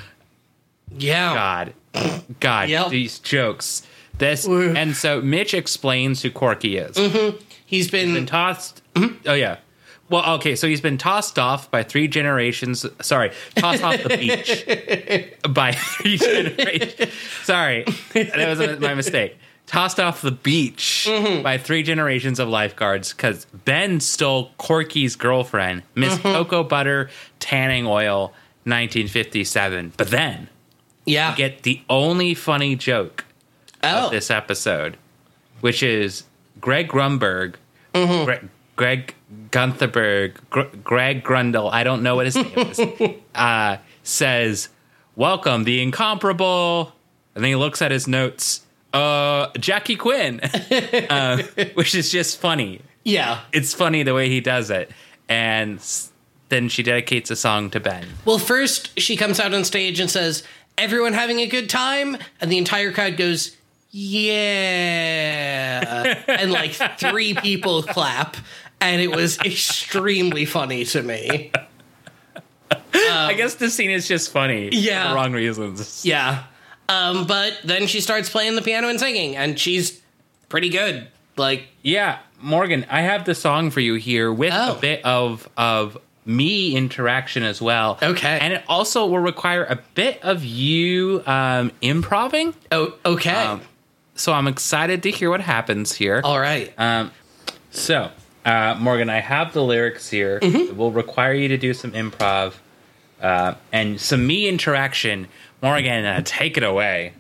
Yeah. God. God, Yep. these jokes. This Oof. and so Mitch explains who Corky is. Mm-hmm. He's been been tossed. Mm-hmm. Oh yeah. Well, okay, so he's been tossed off by three generations. Sorry, tossed off the beach by three generations. Sorry, that was my mistake. Tossed off the beach mm-hmm. by three generations of lifeguards because Ben stole Corky's girlfriend, Miss Cocoa Butter Tanning Oil, 1957. But then yeah. get the only funny joke oh. of this episode, which is Greg Grumberg, Mm-hmm. Gre- Greg Guntherberg, Gr- Greg Grundle, I don't know what his name is, uh, says, Welcome, the incomparable. And then he looks at his notes, uh, Jackie Quinn, uh, which is just funny. Yeah. It's funny the way he does it. And s- then she dedicates a song to Ben. Well, first she comes out on stage and says, "Everyone having a good time?" And the entire crowd goes, "Yeah." and like 3 people clap, and it was extremely funny to me. I guess the scene is just funny. Um, Yeah. For the wrong reasons. Yeah. Um, but then she starts playing the piano and singing, and she's pretty good. Like, Yeah, Morgan, I have the song for you here with Oh. a bit of of me interaction as well. Okay. and it also will require a bit of you um, improving. oh, okay. Um, so I'm excited to hear what happens here. All right. Um, so uh, Morgan, I have the lyrics here. Mm-hmm. It will require you to do some improv uh, and some me interaction. Morgan, uh, take it away.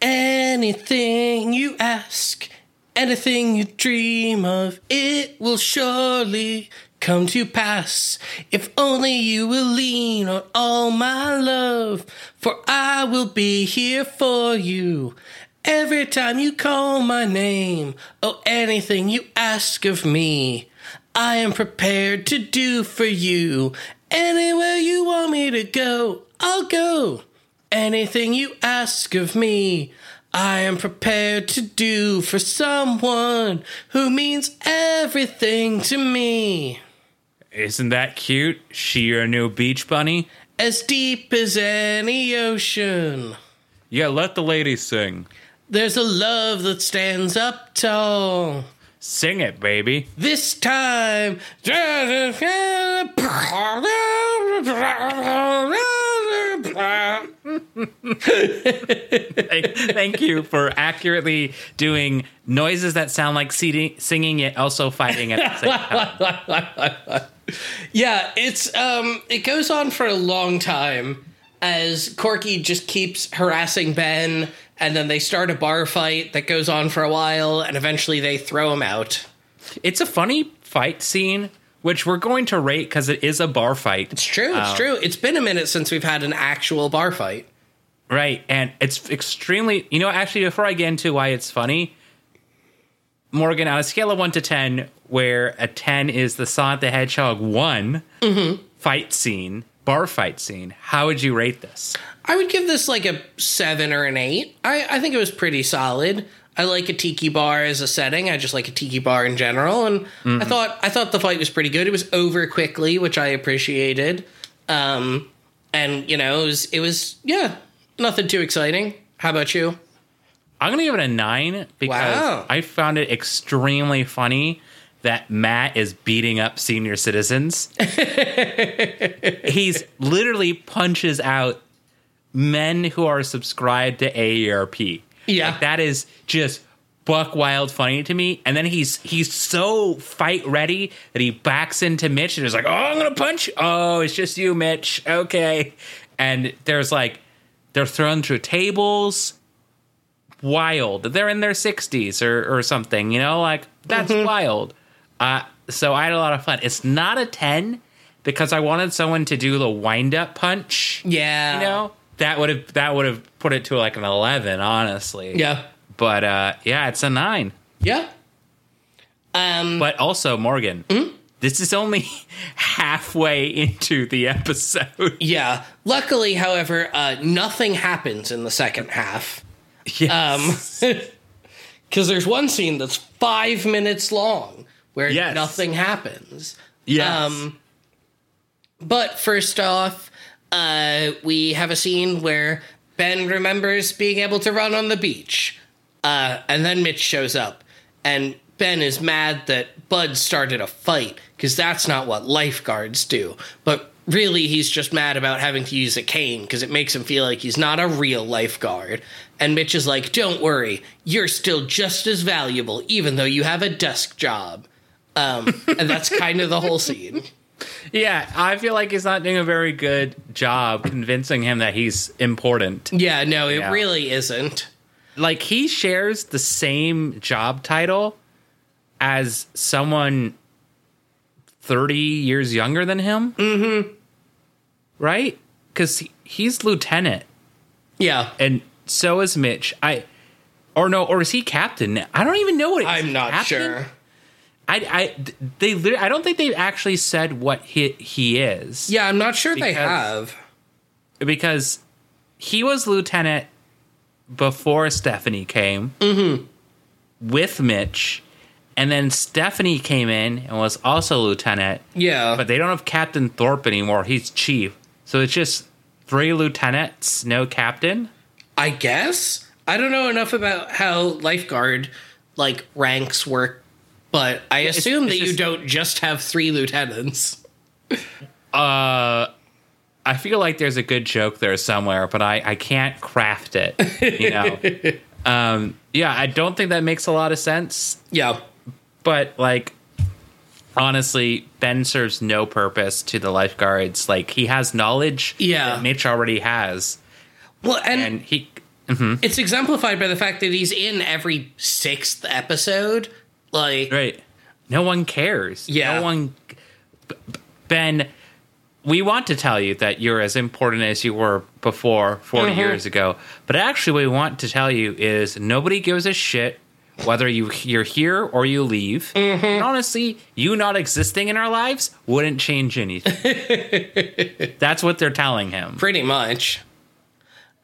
Anything you ask, anything you dream of, it will surely come to pass. If only you will lean on all my love, for I will be here for you. Every time you call my name, oh, anything you ask of me, I am prepared to do for you. Anywhere you want me to go, I'll go. Anything you ask of me, I am prepared to do for someone who means everything to me. Isn't that cute? She your new beach bunny? As deep as any ocean. Yeah, let the ladies sing. There's a love that stands up tall. Sing it, baby. This time. Thank, you for accurately doing noises that sound like singing, yet also fighting at the same time. Yeah, it's um it goes on for a long time as Corky just keeps harassing Ben and then they start a bar fight that goes on for a while and eventually they throw him out. It's a funny fight scene, which we're going to rate because it is a bar fight. It's true, it's um, true. It's been a minute since we've had an actual bar fight. Right. And it's extremely, you know, actually, before I get into why it's funny, Morgan, on a scale of one to 10, where a 10 is the Sonic the Hedgehog one mm-hmm. fight scene, bar fight scene, how would you rate this? I would give this like a seven or an eight. I, I think it was pretty solid. I like a tiki bar as a setting. I just like a tiki bar in general, and I thought I thought the fight was pretty good. It was over quickly, which I appreciated. Um, and you know, it was it was yeah, nothing too exciting. How about you? I'm going to give it a nine because Wow. I found it extremely funny that Matt is beating up senior citizens. He's literally punches out men who are subscribed to AARP. Yeah. Like, that is just buck wild funny to me. And then he's he's so fight ready that he backs into Mitch and is like, "Oh, I'm gonna punch. you. Oh, it's just you, Mitch. Okay." And there's like they're thrown through tables. Wild. They're in their 60s or or something. You know, like that's mm-hmm. wild. Uh, so I had a lot of fun. It's not a 10 because I wanted someone to do the wind up punch. Yeah, You know, that would have that would have put it to like an 11, honestly. yeah, But uh, yeah, it's a nine. yeah. Um, But also, Morgan, this is only halfway into the episode. yeah. Luckily, however, uh, nothing happens in the second half. Yes. Um, because there's one scene that's five minutes long where Yes. nothing happens. yes. Um, but first off, uh, we have a scene where Ben remembers being able to run on the beach. Uh, and then Mitch shows up, and Ben is mad that Bud started a fight because that's not what lifeguards do. But really, he's just mad about having to use a cane because it makes him feel like he's not a real lifeguard. And Mitch is like, Don't worry, you're still just as valuable, even though you have a desk job. Um, and that's kind of the whole scene. yeah, I feel like he's not doing a very good job convincing him that he's important. Yeah, no, it Yeah. really isn't. Like, he shares the same job title as someone 30 years younger than him. Mm-hmm. Right? Because he, he's lieutenant. Yeah, and so is Mitch. I or no, or is he captain? I don't even know what. I'm not Captain? sure. I I they I don't think they've actually said what he he is. Yeah, I'm not sure they have. because he was lieutenant before Stephanie came Mm-hmm. with Mitch, and then Stephanie came in and was also lieutenant. Yeah, But they don't have Captain Thorpe anymore. He's chief, so it's just three lieutenants, no captain. I guess I don't know enough about how lifeguard like ranks work, but I assume it's that you just- don't just have three lieutenants. Uh, I feel like there's a good joke there somewhere, but I, I can't craft it. You know, um, yeah, I don't think that makes a lot of sense. Yeah, But like, honestly, Ben serves no purpose to the lifeguards. Like he has knowledge Yeah. that Mitch already has, well, and, and he it's exemplified by the fact that he's in every sixth episode. Like, right. No one cares. Yeah. no one. Ben, we want to tell you that you're as important as you were before 40 Mhm. years ago. But actually, what we want to tell you is nobody gives a shit whether you you're here or you leave. Mm-hmm. And honestly, you not existing in our lives wouldn't change anything. That's what they're telling him. pretty much.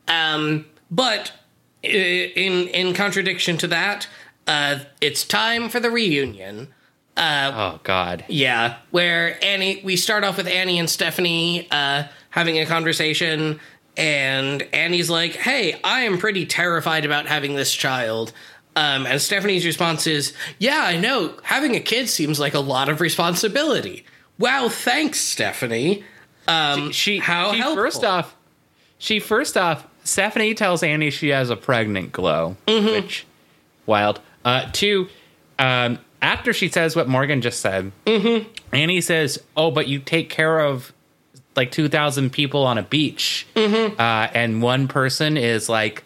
Um, but in in contradiction to that, uh, it's time for the reunion. Uh, Oh God. Yeah, where Annie, we start off with Annie and Stephanie uh, having a conversation, and Annie's like, "Hey, I am pretty terrified about having this child." Um, and Stephanie's response is, "Yeah, I know. Having a kid seems like a lot of responsibility." Wow, thanks, Stephanie. Um, She how she helpful. first off, she first off, Stephanie tells Annie she has a pregnant glow, Mm-hmm. which wild. Uh, two, um, after she says what Morgan just said, Mm-hmm. Annie says, "Oh, but you take care of like two thousand people on a beach, Mm-hmm. uh, and one person is like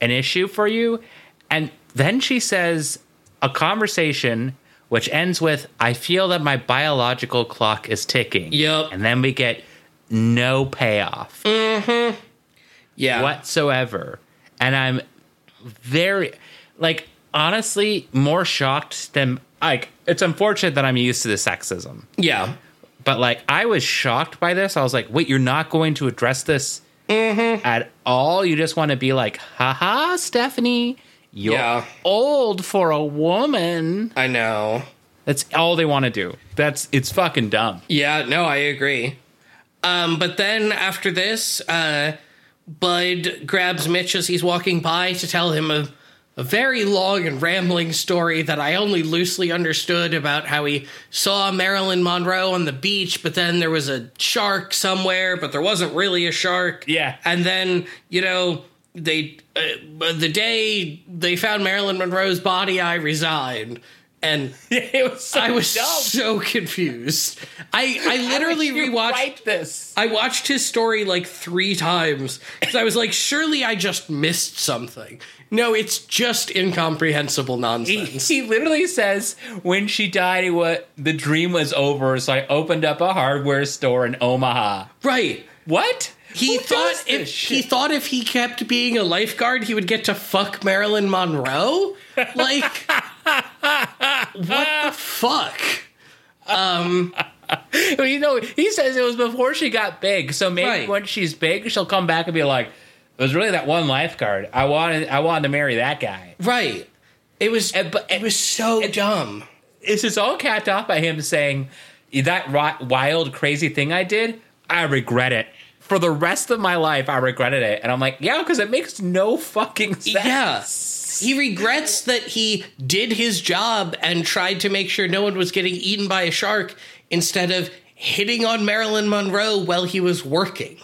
an issue for you." And then she says a conversation which ends with, "I feel that my biological clock is ticking." Yep. and then we get no payoff yeah, whatsoever. And I'm very like honestly more shocked than like it's unfortunate that I'm used to the sexism. yeah, But like I was shocked by this. I was like, wait, you're not going to address this at all? You just want to be like, haha, Stephanie, you're Yeah. old for a woman. I know. That's all they want to do. That's it's fucking dumb. Yeah, no, I agree. Um, but then after this, uh, Bud grabs Mitch as he's walking by to tell him a, a very long and rambling story that I only loosely understood about how he saw Marilyn Monroe on the beach, but then there was a shark somewhere, but there wasn't really a shark. Yeah. And then, you know, they uh, the day they found Marilyn Monroe's body, I resigned. And it was so I was dumb. so confused. I I literally rewatched. this. I watched his story like three times because I was like, surely I just missed something. No, it's just incomprehensible nonsense. he literally says when she died, what the dream was over. So I opened up a hardware store in Omaha. right. What? He Who thought if this he thought if he kept being a lifeguard, he would get to fuck Marilyn Monroe. Like, what the fuck? Um, well, you know, he says it was before she got big. So maybe Right. when she's big, she'll come back and be like, "It was really that one lifeguard. I wanted, I wanted to marry that guy." Right. It was. But- it was so dumb. This is all capped off by him saying, "That ri- wild, crazy thing I did, I regret it." For the rest of my life, I regretted it, and I'm like, "Yeah, because it makes no fucking sense." Yeah. He regrets that he did his job and tried to make sure no one was getting eaten by a shark instead of hitting on Marilyn Monroe while he was working.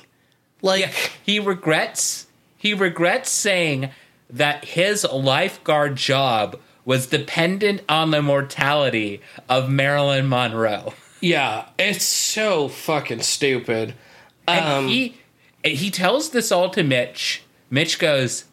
Like, he regrets he regrets saying that his lifeguard job was dependent on the mortality of Marilyn Monroe. yeah, it's so fucking stupid. And Um, he he tells this all to Mitch. Mitch goes,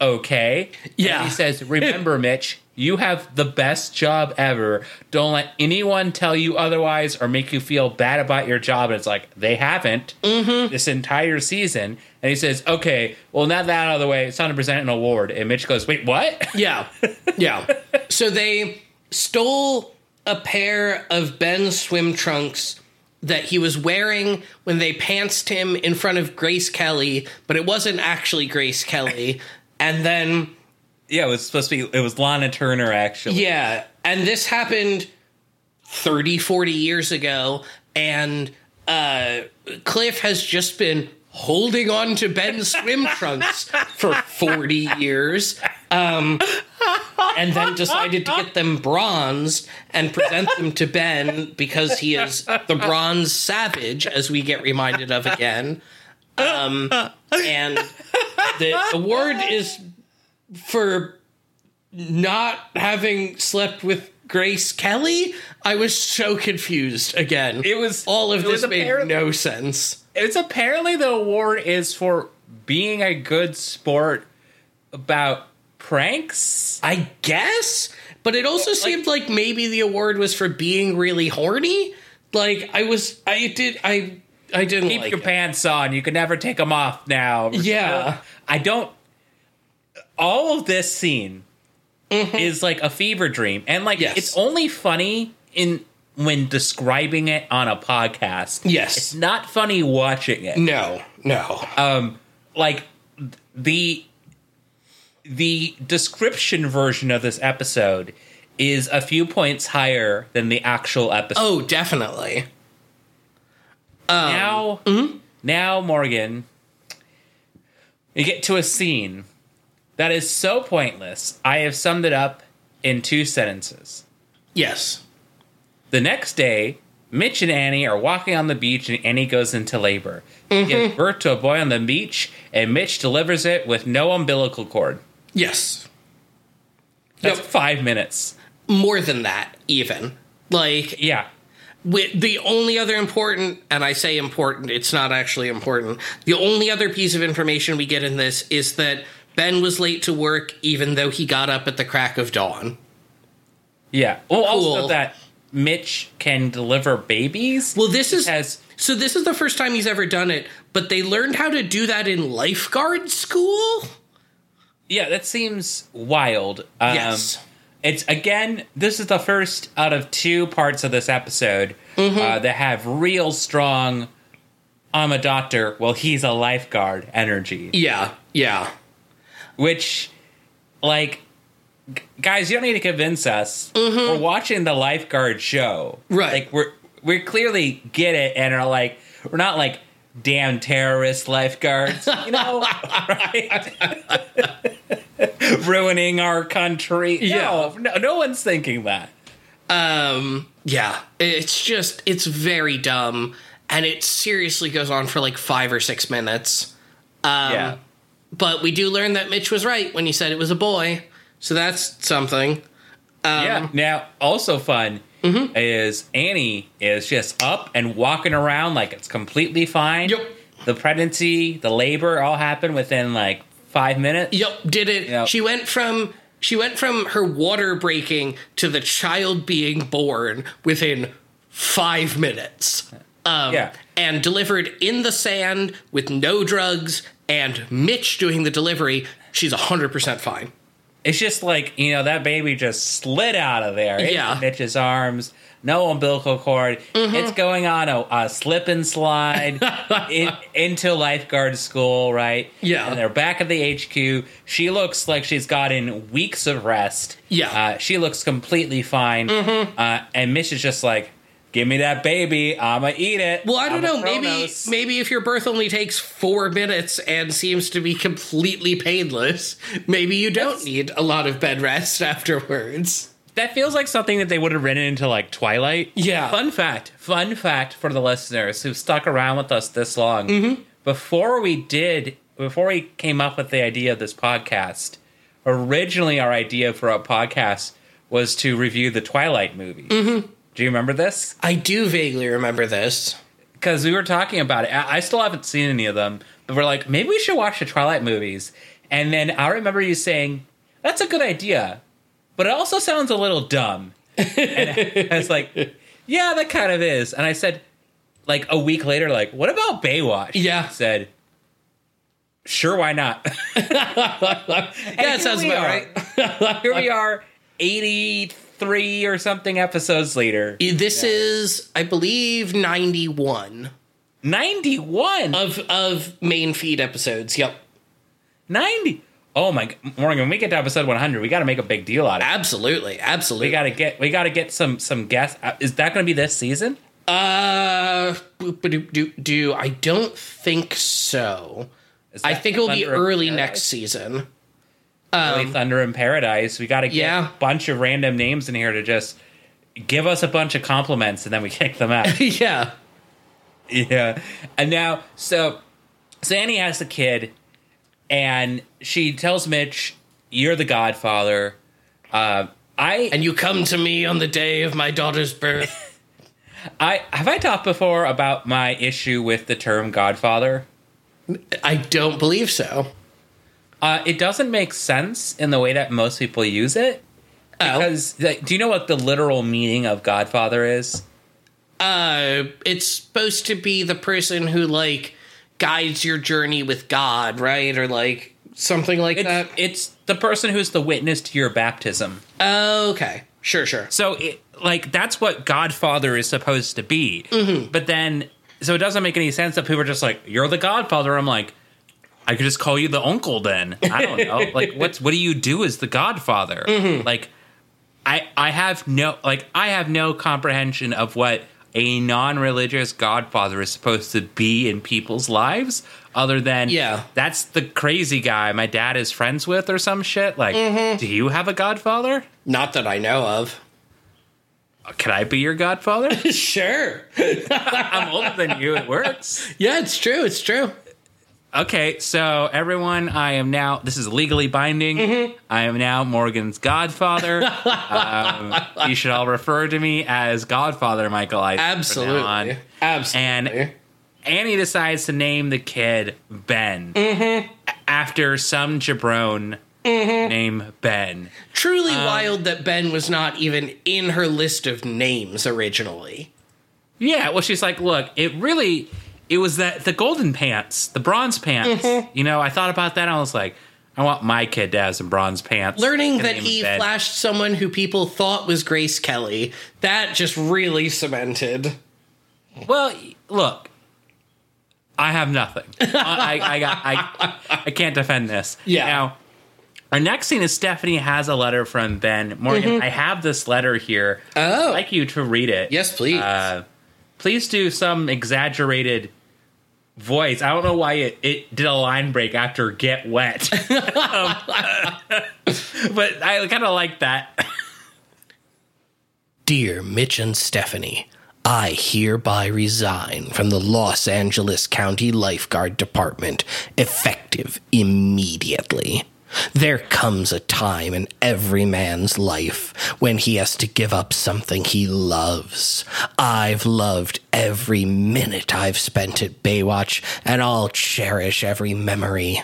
"Okay." Yeah. And he says, "Remember, Mitch, you have the best job ever. Don't let anyone tell you otherwise or make you feel bad about your job." And it's like they haven't mm-hmm. this entire season. And he says, "Okay, well, now that out of the way, it's time to present an award." And Mitch goes, "Wait, what?" Yeah. Yeah. so they stole a pair of Ben's swim trunks that he was wearing when they pantsed him in front of Grace Kelly, but it wasn't actually Grace Kelly. And then, yeah, it was supposed to be. It was Lana Turner, actually. yeah, and this happened 30, 40 years ago. And uh, Cliff has just been holding on to Ben's swim trunks for 40 years. Um, and then decided to get them bronzed and present them to Ben because he is the bronze savage, as we get reminded of again. Um, and the award is for not having slept with Grace Kelly. I was so confused again. It was all of this made no sense. It's apparently the award is for being a good sport about pranks. I guess, but it also seemed like maybe the award was for being really horny. Like I was, I did, I, I didn't Keep like your it. pants on. You can never take them off now. Yeah. I don't. All of this scene is like a fever dream, and like Yes. it's only funny in when describing it on a podcast. Yes. it's not funny watching it. No, no. Um, like the the description version of this episode is a few points higher than the actual episode. oh, definitely. Um, now, mm-hmm. now, Morgan, you get to a scene that is so pointless. I have summed it up in two sentences. Yes. The next day, Mitch and Annie are walking on the beach, and Annie goes into labor. She gives birth to a boy on the beach, and Mitch delivers it with no umbilical cord. Yes. That's Yep. five minutes. More than that, even. Like, Yeah. With the only other important, and I say important, it's not actually important. The only other piece of information we get in this is that Ben was late to work, even though he got up at the crack of dawn. Yeah. Well, also Cool. that Mitch can deliver babies. Well, this is has so. This is the first time he's ever done it, but they learned how to do that in lifeguard school. yeah, that seems wild. Um, Yes. It's again, this is the first out of two parts of this episode Mm-hmm. uh, that have real strong. I'm a doctor. Well, he's a lifeguard energy, Yeah, yeah, which, like, guys, you don't need to convince us. We're watching the lifeguard show, Mm-hmm. Right. Like, we're we clearly get it, and are like, we're not like damn terrorist lifeguards, you know, right? Ruining our country. Yeah. No, no, no one's thinking that. um, yeah. It's just it's very dumb, and it seriously goes on for like five or six minutes. Um, yeah. But we do learn that Mitch was right when he said it was a boy, so that's something. Um, yeah. Now, also fun Mm-hmm. is Annie is just up and walking around like it's completely fine. Yep. The pregnancy, the labor all happened within like five minutes. Yep, did it. Yep. She went from she went from her water breaking to the child being born within five minutes. Um, Yeah. and delivered in the sand with no drugs, and Mitch doing the delivery. She's hundred percent fine. It's just like, you know, that baby just slid out of there. Yeah. Mitch's arms. No umbilical cord. Mm-hmm. It's going on a, a slip and slide in, into lifeguard school, right? Yeah. And they're back at the HQ. She looks like she's gotten weeks of rest. Yeah. Mm-hmm. Uh, she looks completely fine. Uh, and Mitch is just like, give me that baby. I'ma eat it. Well, I don't know. Maybe maybe if your birth only takes four minutes and seems to be completely painless, maybe you don't need a lot of bed rest afterwards. That feels like something that they would have written into like Twilight. Yeah. Fun fact. Fun fact for the listeners who've stuck around with us this long. Mm-hmm. Before we did, before we came up with the idea of this podcast, originally our idea for a podcast was to review the Twilight movies. Mm-hmm. Do you remember this? I do vaguely remember this. Because we were talking about it. I still haven't seen any of them, but we're like, maybe we should watch the Twilight movies. And then I remember you saying, that's a good idea, but it also sounds a little dumb. and I was like, yeah, that kind of is. And I said, like a week later, like, what about Baywatch? Yeah. I said, sure, why not? Yeah, it sounds about are. right. Here we are, 83 or something episodes later. This is, I believe, ninety-one 91. of of main feed episodes. Yep, 90. Oh my Morgan, when we get to episode 100, we got to make a big deal out of it. absolutely, absolutely. We got to get we got to get some some guests. Uh, Is that going to be this season? uh, do I don't think so. I think it'll be early next season. Early Thunder in Paradise. We got to get Yeah. a bunch of random names in here to just give us a bunch of compliments and then we kick them out. yeah, yeah. And now, so Sandy has a kid, and she tells Mitch, "You're the Godfather." Uh, I and you come to me on the day of my daughter's birth. I have I talked before about my issue with the term Godfather. I don't believe so. Uh, it doesn't make sense in the way that most people use it. Oh. Because, like, do you know what the literal meaning of Godfather is? uh it's supposed to be the person who like guides your journey with god right or like something like It's, that. it's the person who's the witness to your baptism. okay, sure, sure. So, it, like, that's what Godfather is supposed to be. Mm-hmm. But then, so it doesn't make any sense that people are just like, "You're the Godfather." I'm like, I could just call you the uncle. Then I don't know. like, what's what do you do as the Godfather? Mm-hmm. Like, I I have no like I have no comprehension of what a non-religious Godfather is supposed to be in people's lives, other than Yeah. that's the crazy guy my dad is friends with or some shit. Like, Mm-hmm. do you have a Godfather? Not that I know of. Can I be your godfather? Sure. I'm older than you. It works. Yeah, it's true. It's true. Okay, so everyone, I am now. This is legally binding. Mm-hmm. I am now Morgan's godfather. um, you should all refer to me as Godfather Michael. I Absolutely. Absolutely. And Annie decides to name the kid Ben Mm-hmm. after some jabron Name Ben. Truly wild that Ben was not even in her list of names originally. Yeah, well, she's like, look, it really, it was that the golden pants, the bronze pants. Mm-hmm. You know, I thought about that. And I was like, I want my kid to have some bronze pants. Learning that he Ben. flashed someone who people thought was Grace Kelly, that just really cemented. Well, look, I have nothing. I, I, I got, I, I can't defend this. Yeah. Now, our next scene is Stephanie has a letter from Ben Morgan. I have this letter here. Mm-hmm. Oh. I'd like you to read it. Yes, please. Uh, please do some exaggerated voice. I don't know why it, it did a line break after "get wet," Um, but I kind of like that. Dear Mitch and Stephanie, I hereby resign from the Los Angeles County Lifeguard Department, effective immediately. There comes a time in every man's life when he has to give up something he loves. I've loved every minute I've spent at Baywatch, and I'll cherish every memory.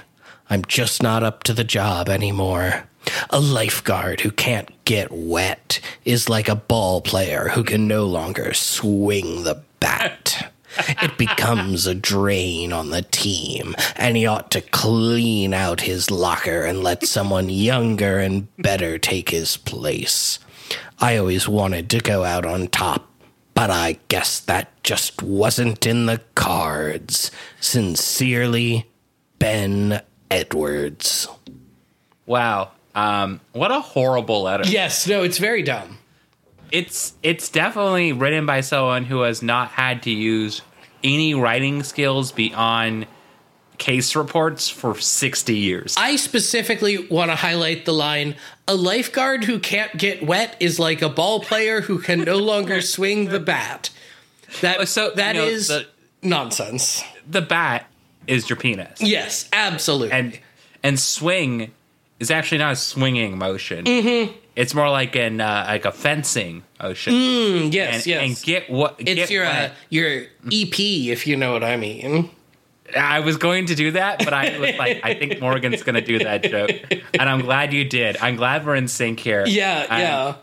I'm just not up to the job anymore. A lifeguard who can't get wet is like a ball player who can no longer swing the bat. It becomes a drain on the team, and he ought to clean out his locker and let someone younger and better take his place. I always wanted to go out on top, but I guess that just wasn't in the cards. Sincerely, Ben Edwards. Wow, um, what a horrible letter! Yes, no, it's very dumb. It's it's definitely written by someone who has not had to use any writing skills beyond case reports for sixty years. I specifically want to highlight the line a lifeguard who can't get wet is like a ball player who can no longer swing the bat. That So, you that know, is the- nonsense. the bat is your penis. Yes, absolutely. and and swing is actually not a swinging motion. Mm-hmm. It's more like an uh, like a fencing ocean. Mm, yes, and, yes. and get what it's get your uh, your EP, if you know what I mean. I was going to do that, but I was like, I think Morgan's going to do that joke, and I'm glad you did. I'm glad we're in sync here. Yeah, Um, yeah.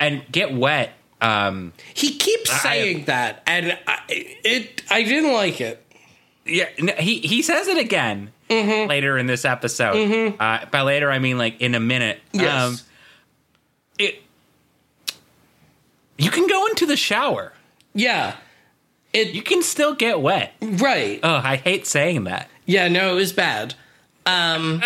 And get wet. Um, He keeps I- saying that, and I, it I didn't like it. yeah, n- he he says it again Mm-hmm. later in this episode. Uh, by later, I mean like in a minute. Yes. Um, it. You can go into the shower. Yeah, it You can still get wet. right. Oh, I hate saying that. Yeah, no, it was bad. Um,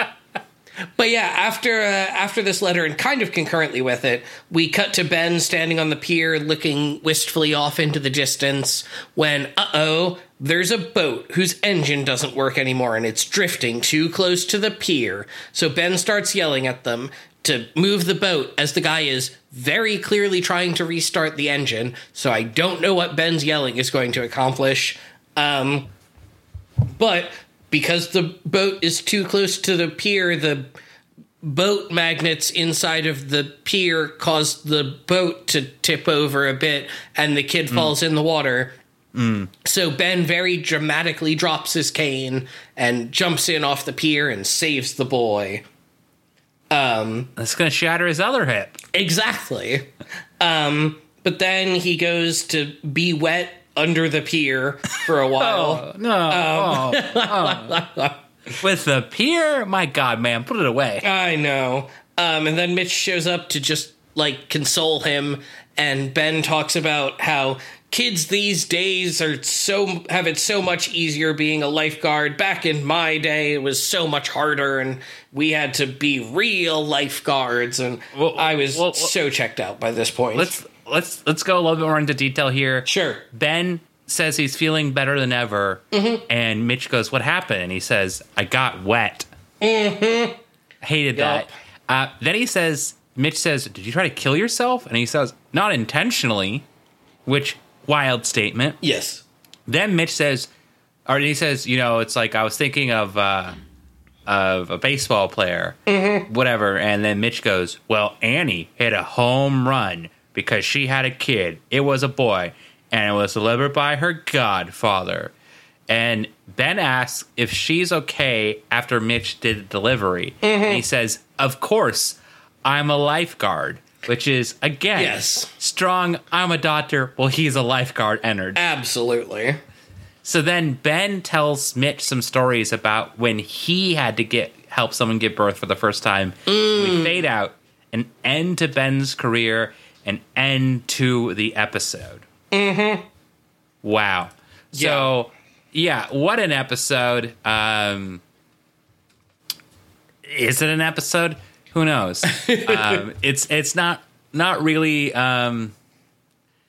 but yeah, after uh, after this letter and kind of concurrently with it, we cut to Ben standing on the pier, looking wistfully off into the distance. When uh oh, there's a boat whose engine doesn't work anymore and it's drifting too close to the pier. So Ben starts yelling at them to move the boat as the guy is very clearly trying to restart the engine. So I don't know what Ben's yelling is going to accomplish. Um, but because the boat is too close to the pier, the boat magnets inside of the pier cause the boat to tip over a bit and the kid falls in the water. So Ben very dramatically drops his cane and jumps in off the pier and saves the boy. That's going to shatter his other hip. Exactly. Um, but then he goes to be wet under the pier for a while. No. oh, oh. with the pier. My God, man, put it away. I know. Um, and then Mitch shows up to just like console him, and Ben talks about how kids these days are so have it so much easier being a lifeguard. Back in my day, it was so much harder, and we had to be real lifeguards. And Well, I was well, well- so checked out by this point. Let's let's let's go a little bit more into detail here. sure. Ben says he's feeling better than ever, and Mitch goes, "What happened?" And he says, "I got wet." Mm-hmm. Hated Yup. that. Uh, then he says, Mitch says, "Did you try to kill yourself?" And he says, "Not intentionally," which wild statement. Yes. Then Mitch says, or he says, you know, it's like I was thinking of uh, of a baseball player, whatever. And then Mitch goes, "Well, Annie hit a home run because she had a kid. It was a boy, and it was delivered by her godfather." And Ben asks if she's okay after Mitch did the delivery. And he says, "Of course, I'm a lifeguard." Which is again Yes. strong. I'm a doctor. Well, he's a lifeguard. Entered. Absolutely. So then Ben tells Mitch some stories about when he had to get help someone give birth for the first time. We fade out an end to Ben's career, an end to the episode. Mm-hmm. Wow. So yeah, what an episode. Um is it an episode? Who knows? um, it's it's not not really um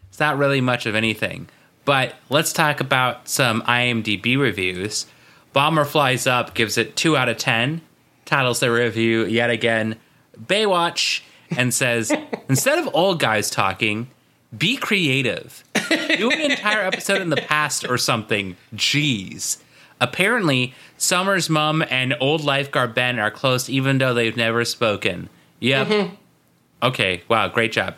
it's not really much of anything. But let's talk about some IMDb reviews. Bomber Flies Up gives it 2 out of 10, titles their review yet again Baywatch, and says, instead of old guys talking, be creative. Do an entire episode in the past or something. Jeez. Apparently, Summer's mom and old lifeguard Ben are close even though they've never spoken. Yep. Mm-hmm. Okay, wow, great job.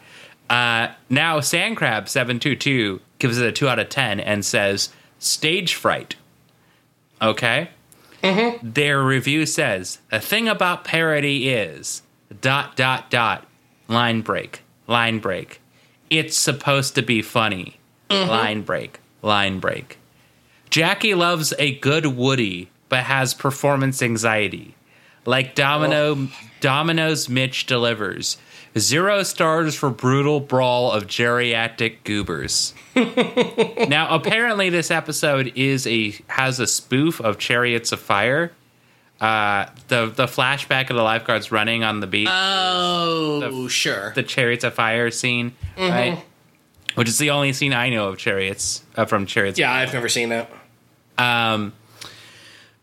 Uh, now, Sandcrab722 gives it a 2 out of 10 and says, stage fright. Okay? Mm-hmm. Their review says, the thing about parody is, dot, dot, dot, line break, line break. It's supposed to be funny. Mm-hmm. Line break, line break. Jackie loves a good Woody, but has performance anxiety. Like Domino, Domino's Mitch delivers. Zero stars for brutal brawl of geriatric goobers. now, apparently, this episode is a has a spoof of Chariots of Fire. Uh, the the flashback of the lifeguards running on the beach, Oh, sure. the Chariots of Fire scene, right? Which is the only scene I know of Chariots uh, from Chariots. yeah, I've never seen that. Um,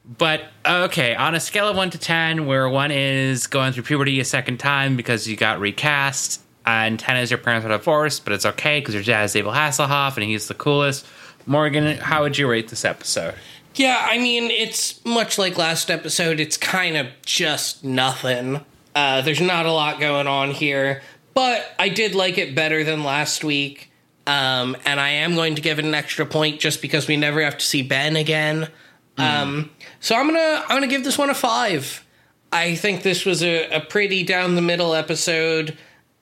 but okay, on a scale of one to ten, where one is going through puberty a second time because you got recast, and ten is your parents are divorced, but it's okay because your dad is Abel Hasselhoff and he's the coolest. Morgan, how would you rate this episode? Yeah, I mean, it's much like last episode. It's kind of just nothing. Uh, there's not a lot going on here, but I did like it better than last week. Um, and I am going to give it an extra point just because we never have to see Ben again. Um, so I'm gonna I'm gonna give this one a five. I think this was a, a pretty down the middle episode.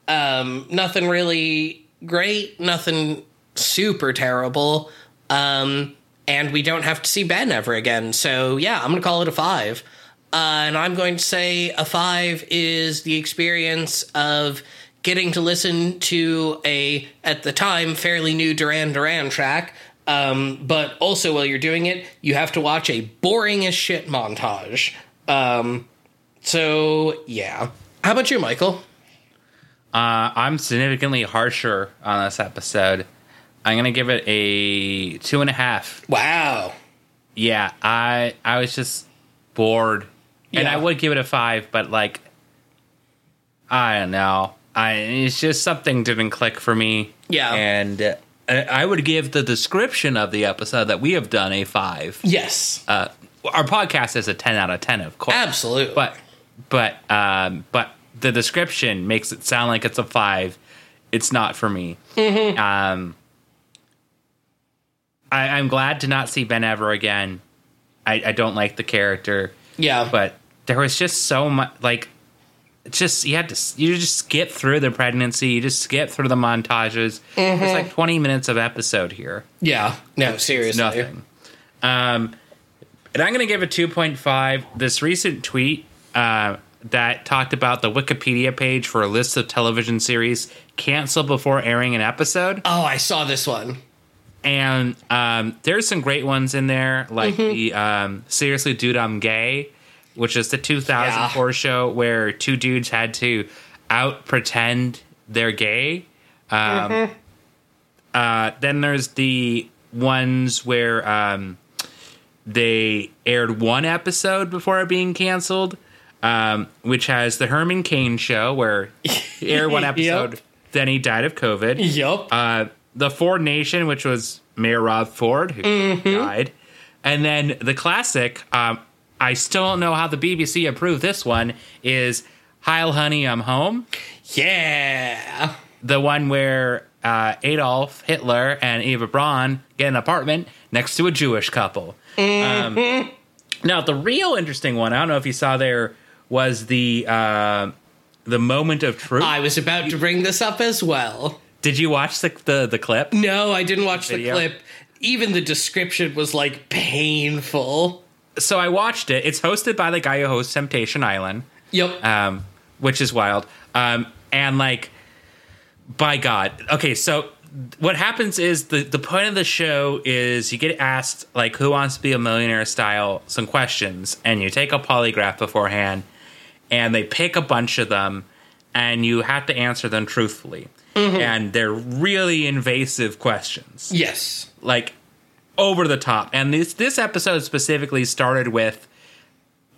Um, nothing really great, nothing super terrible. Um, and we don't have to see Ben ever again. So yeah, I'm gonna call it a five. Uh, and I'm going to say a five is the experience of getting to listen to a at the time fairly new Duran Duran track. Um, but also while you're doing it, you have to watch a boring as shit montage. Um, so yeah. How about you, Michael? Uh, I'm significantly harsher on this episode. I'm gonna give it a two and a half. Wow. Yeah, I I was just bored, and I would give it a five, but like, I don't know. I it's just something didn't click for me. Yeah. and uh, I would give the description of the episode that we have done a five. Yes. Uh, our podcast is a ten out of ten, of course, Absolutely. but but um, but the description makes it sound like it's a five. It's not for me. Um, I, I'm glad to not see Ben ever again. I, I don't like the character, yeah. but there was just so much like. It's Just you had to you just skip through the pregnancy, you just skip through the montages. There's like 20 minutes of episode here yeah. No, seriously. nothing. Um, And I'm going to give it 2.5. This recent tweet uh, that talked about the Wikipedia page for a list of television series canceled before airing an episode. Oh, I saw this one. And um, there's some great ones in there, like the um, Seriously Dude, I'm Gay, which is the 2004 show where two dudes had to out pretend they're gay. Um, uh, then there's the ones where um, they aired one episode before being canceled, um, which has the Herman Cain show where he aired one episode, Yep. then he died of COVID. Yup. Uh, the Ford Nation, which was Mayor Rob Ford, who died, and then the classic. Um, I still don't know how the BBC approved this one. Is Heil Honey, I'm Home yeah. the one where uh, Adolf Hitler and Eva Braun get an apartment next to a Jewish couple. Um, now, the real interesting one, I don't know if you saw there, was the uh, the moment of truth. I was about to bring this up as well. Did you watch the the, the clip? No, I didn't watch the Video? clip. Even the description was like painful. So I watched it. It's hosted by the guy who hosts Temptation Island. Yep. um, which is wild. Um, and like, by God, okay. So what happens is the the point of the show is you get asked like who wants to be a millionaire style some questions, and you take a polygraph beforehand, and they pick a bunch of them, and you have to answer them truthfully. And they're really invasive questions yes. like over the top. And this this episode specifically started with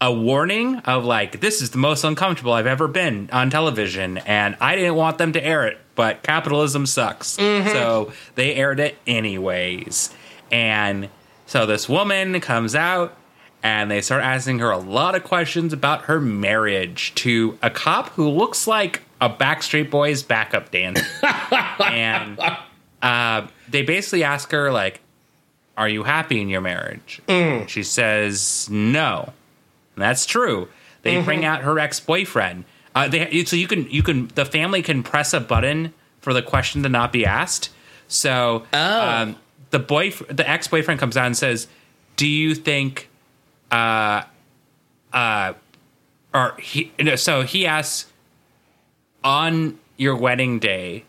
a warning of like this is the most uncomfortable I've ever been on television, and I didn't want them to air it, but capitalism sucks, so they aired it anyways. And so this woman comes out. And they start asking her a lot of questions about her marriage to a cop who looks like a Backstreet Boys backup dancer. and uh, they basically ask her like, "Are you happy in your marriage?" She says, "No." And that's true. They bring out her ex boyfriend. Uh, they so you can you can the family can press a button for the question to not be asked. So um, the boy the ex boyfriend comes out and says, "Do you think?" Uh, uh, or he no, so he asks on your wedding day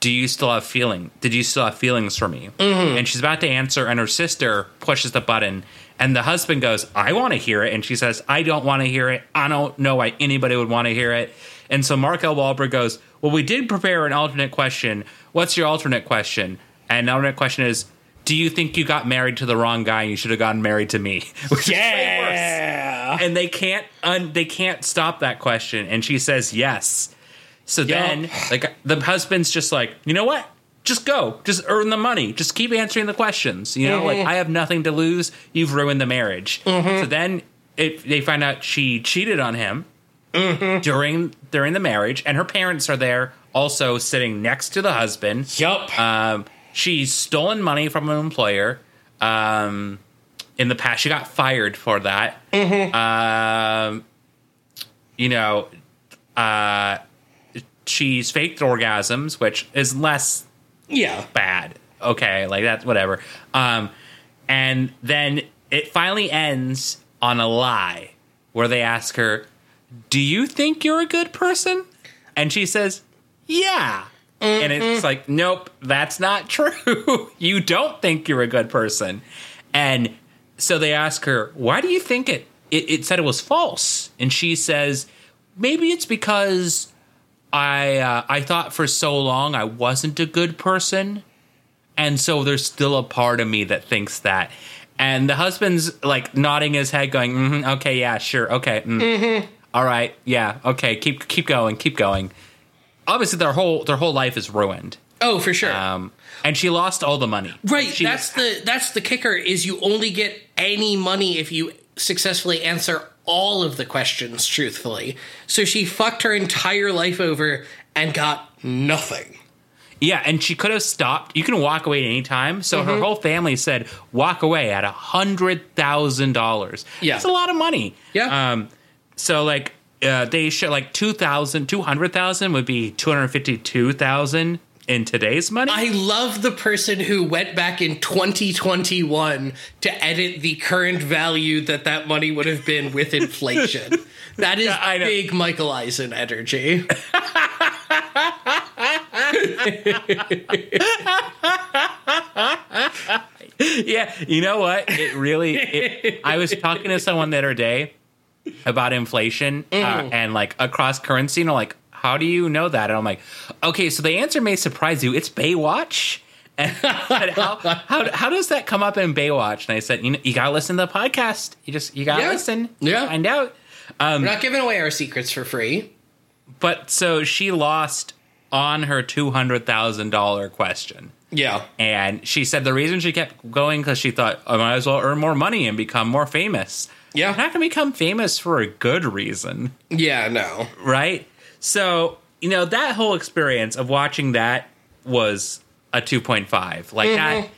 do you still have feeling did you still have feelings for me? Mm-hmm. And she's about to answer and her sister pushes the button and the husband goes i want to hear it and she says i don't want to hear it. I don't know why anybody would want to hear it. And so mark l Walberg goes well we did prepare an alternate question. What's your alternate question? And the alternate question is do you think you got married to the wrong guy and you should have gotten married to me? Which Yeah. and they can't un- they can't stop that question and she says yes so then like the husband's just like you know what? Just go. Just earn the money. Just keep answering the questions. You know like i have nothing to lose. You've ruined the marriage. So then it, they find out she cheated on him during during the marriage and her parents are there also sitting next to the husband Yup. um, she's stolen money from an employer. Um, in the past, she got fired for that. Um, you know, uh, she's faked orgasms, which is less yeah. bad. Okay, like that's whatever. Um, and then it finally ends on a lie where they ask her, "Do you think you're a good person?" And she says, "Yeah." And it's like, "Nope, that's not true. you don't think you're a good person." And so they ask her, "Why do you think it it, it said it was false?" And she says, "Maybe it's because I uh, I thought for so long I wasn't a good person, and so there's still a part of me that thinks that." And the husband's like nodding his head, going, mm "Okay, yeah, sure, okay, mm. All right, yeah, okay, keep keep going, keep going." Obviously, their whole their whole life is ruined, Oh, for sure. um, and she lost all the money. right. She that's was- the that's the kicker is you only get any money if you successfully answer all of the questions truthfully. So she fucked her entire life over and got nothing. Yeah, and she could have stopped. You can walk away at any time. So mm-hmm. her whole family said, walk away at a hundred thousand dollars. Yeah. That's a lot of money. Yeah. Um, so like uh, they show like 2,000, 200,000 would be 252,000 in today's money. I love the person who went back in 2021 to edit the current value that that money would have been with inflation. that is know. big Michael Eisen energy. yeah, you know what? It really. It, I was talking to someone the other day about inflation uh, and like across currency, and I'm like, "How do you know that?" And I'm like, "Okay, so the answer may surprise you. It's Baywatch." And how, how, how does that come up in Baywatch? And I said, you know, you gotta listen to the podcast. You just you gotta Yeah. listen. Yeah. find out. Um, We're not giving away our secrets for free. But so she lost on her two hundred thousand dollar question. Yeah. And she said the reason she kept going because she thought I might as well earn more money and become more famous. Yeah. You're not to become famous for a good reason, Yeah, no. right? So you know that whole experience of watching that was a two point five. Like that,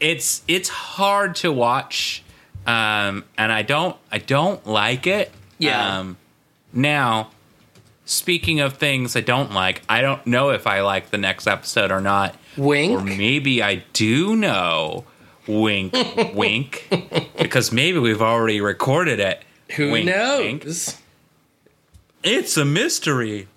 it's it's hard to watch, um, and I don't I don't like it. Yeah. Um, now, speaking of things I don't like, I don't know if I like the next episode or not. Wink. Or maybe I do know. Wink, wink. Because maybe we've already recorded it. Who Wink, knows? wink. It's a mystery.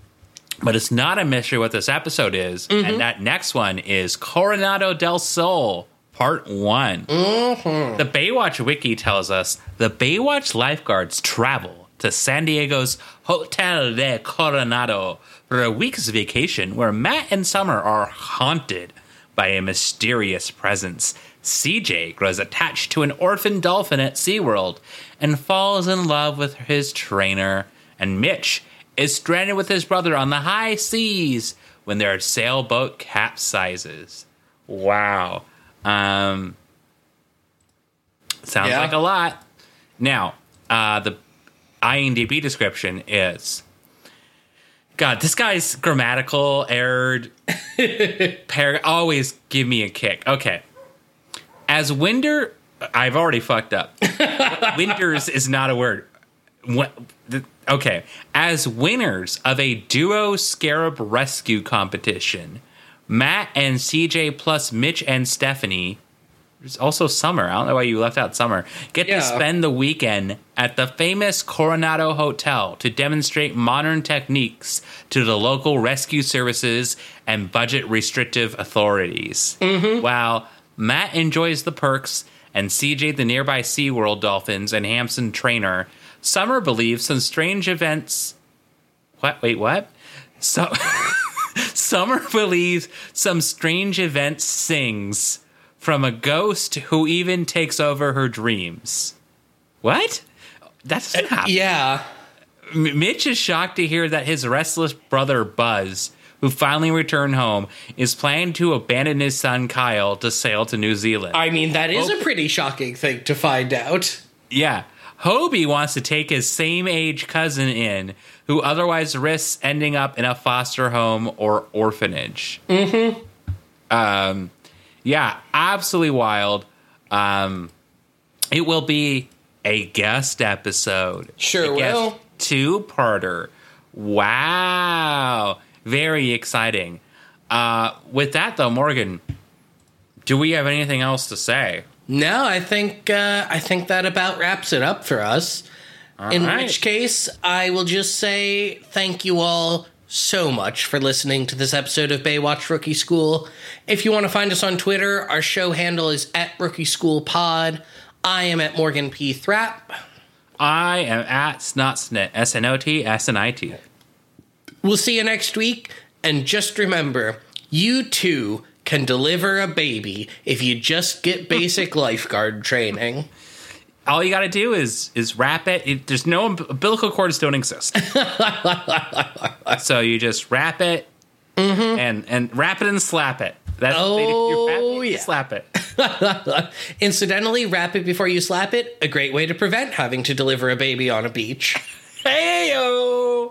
But it's not a mystery what this episode is. And mm-hmm. that next one is Coronado del Sol, part one. Mm-hmm. The Baywatch Wiki tells us the Baywatch lifeguards travel to San Diego's Hotel de Coronado for a week's vacation where Matt and Summer are haunted by a mysterious presence. CJ grows attached to an orphan dolphin at SeaWorld and falls in love with his trainer. And Mitch is stranded with his brother on the high seas when their sailboat capsizes. Wow. Um, sounds Yeah. like a lot. Now, uh, the IMDb description is God, this guy's grammatical errored par always give me a kick. Okay. As Winder, I've already fucked up. Winders is not a word. What, the, okay. As winners of a duo scarab rescue competition, Matt and CJ plus Mitch and Stephanie there's also Summer. I don't know why you left out Summer. Get Yeah. to spend the weekend at the famous Coronado Hotel to demonstrate modern techniques to the local rescue services and budget restrictive authorities. Mm-hmm. While Matt enjoys the perks and CJ the nearby SeaWorld dolphins and Hampson trainer, Summer believes some strange events. What? Wait, what? So. Summer believes some strange event sings from a ghost who even takes over her dreams. What? That doesn't uh, happen. Yeah. M- Mitch is shocked to hear that his restless brother Buzz, who finally returned home, is planning to abandon his son Kyle to sail to New Zealand. I mean, that is Oh. a pretty shocking thing to find out. Yeah. Hobie wants to take his same age cousin in, who otherwise risks ending up in a foster home or orphanage. Mm-hmm. Um, yeah, absolutely wild. Um, it will be a guest episode. Sure will. Two-parter. Wow. Very exciting. Uh, with that, though, Morgan, do we have anything else to say? No, I think uh, I think that about wraps it up for us. In right. which case, I will just say thank you all so much for listening to this episode of Baywatch Rookie School. If you want to find us on Twitter, our show handle is at Rookie School Pod. I am at Morgan P. Thrap. I am at Snotsnit, S N O T S N I T. We'll see you next week, and just remember, you too can deliver a baby if you just get basic lifeguard training. All you got to do is is wrap it. it. There's no umbilical cords don't exist. so you just wrap it mm-hmm. and and wrap it and slap it. That's what they do. You wrap it, Oh, yeah. slap it. Incidentally, wrap it before you slap it, a great way to prevent having to deliver a baby on a beach. Hey yo.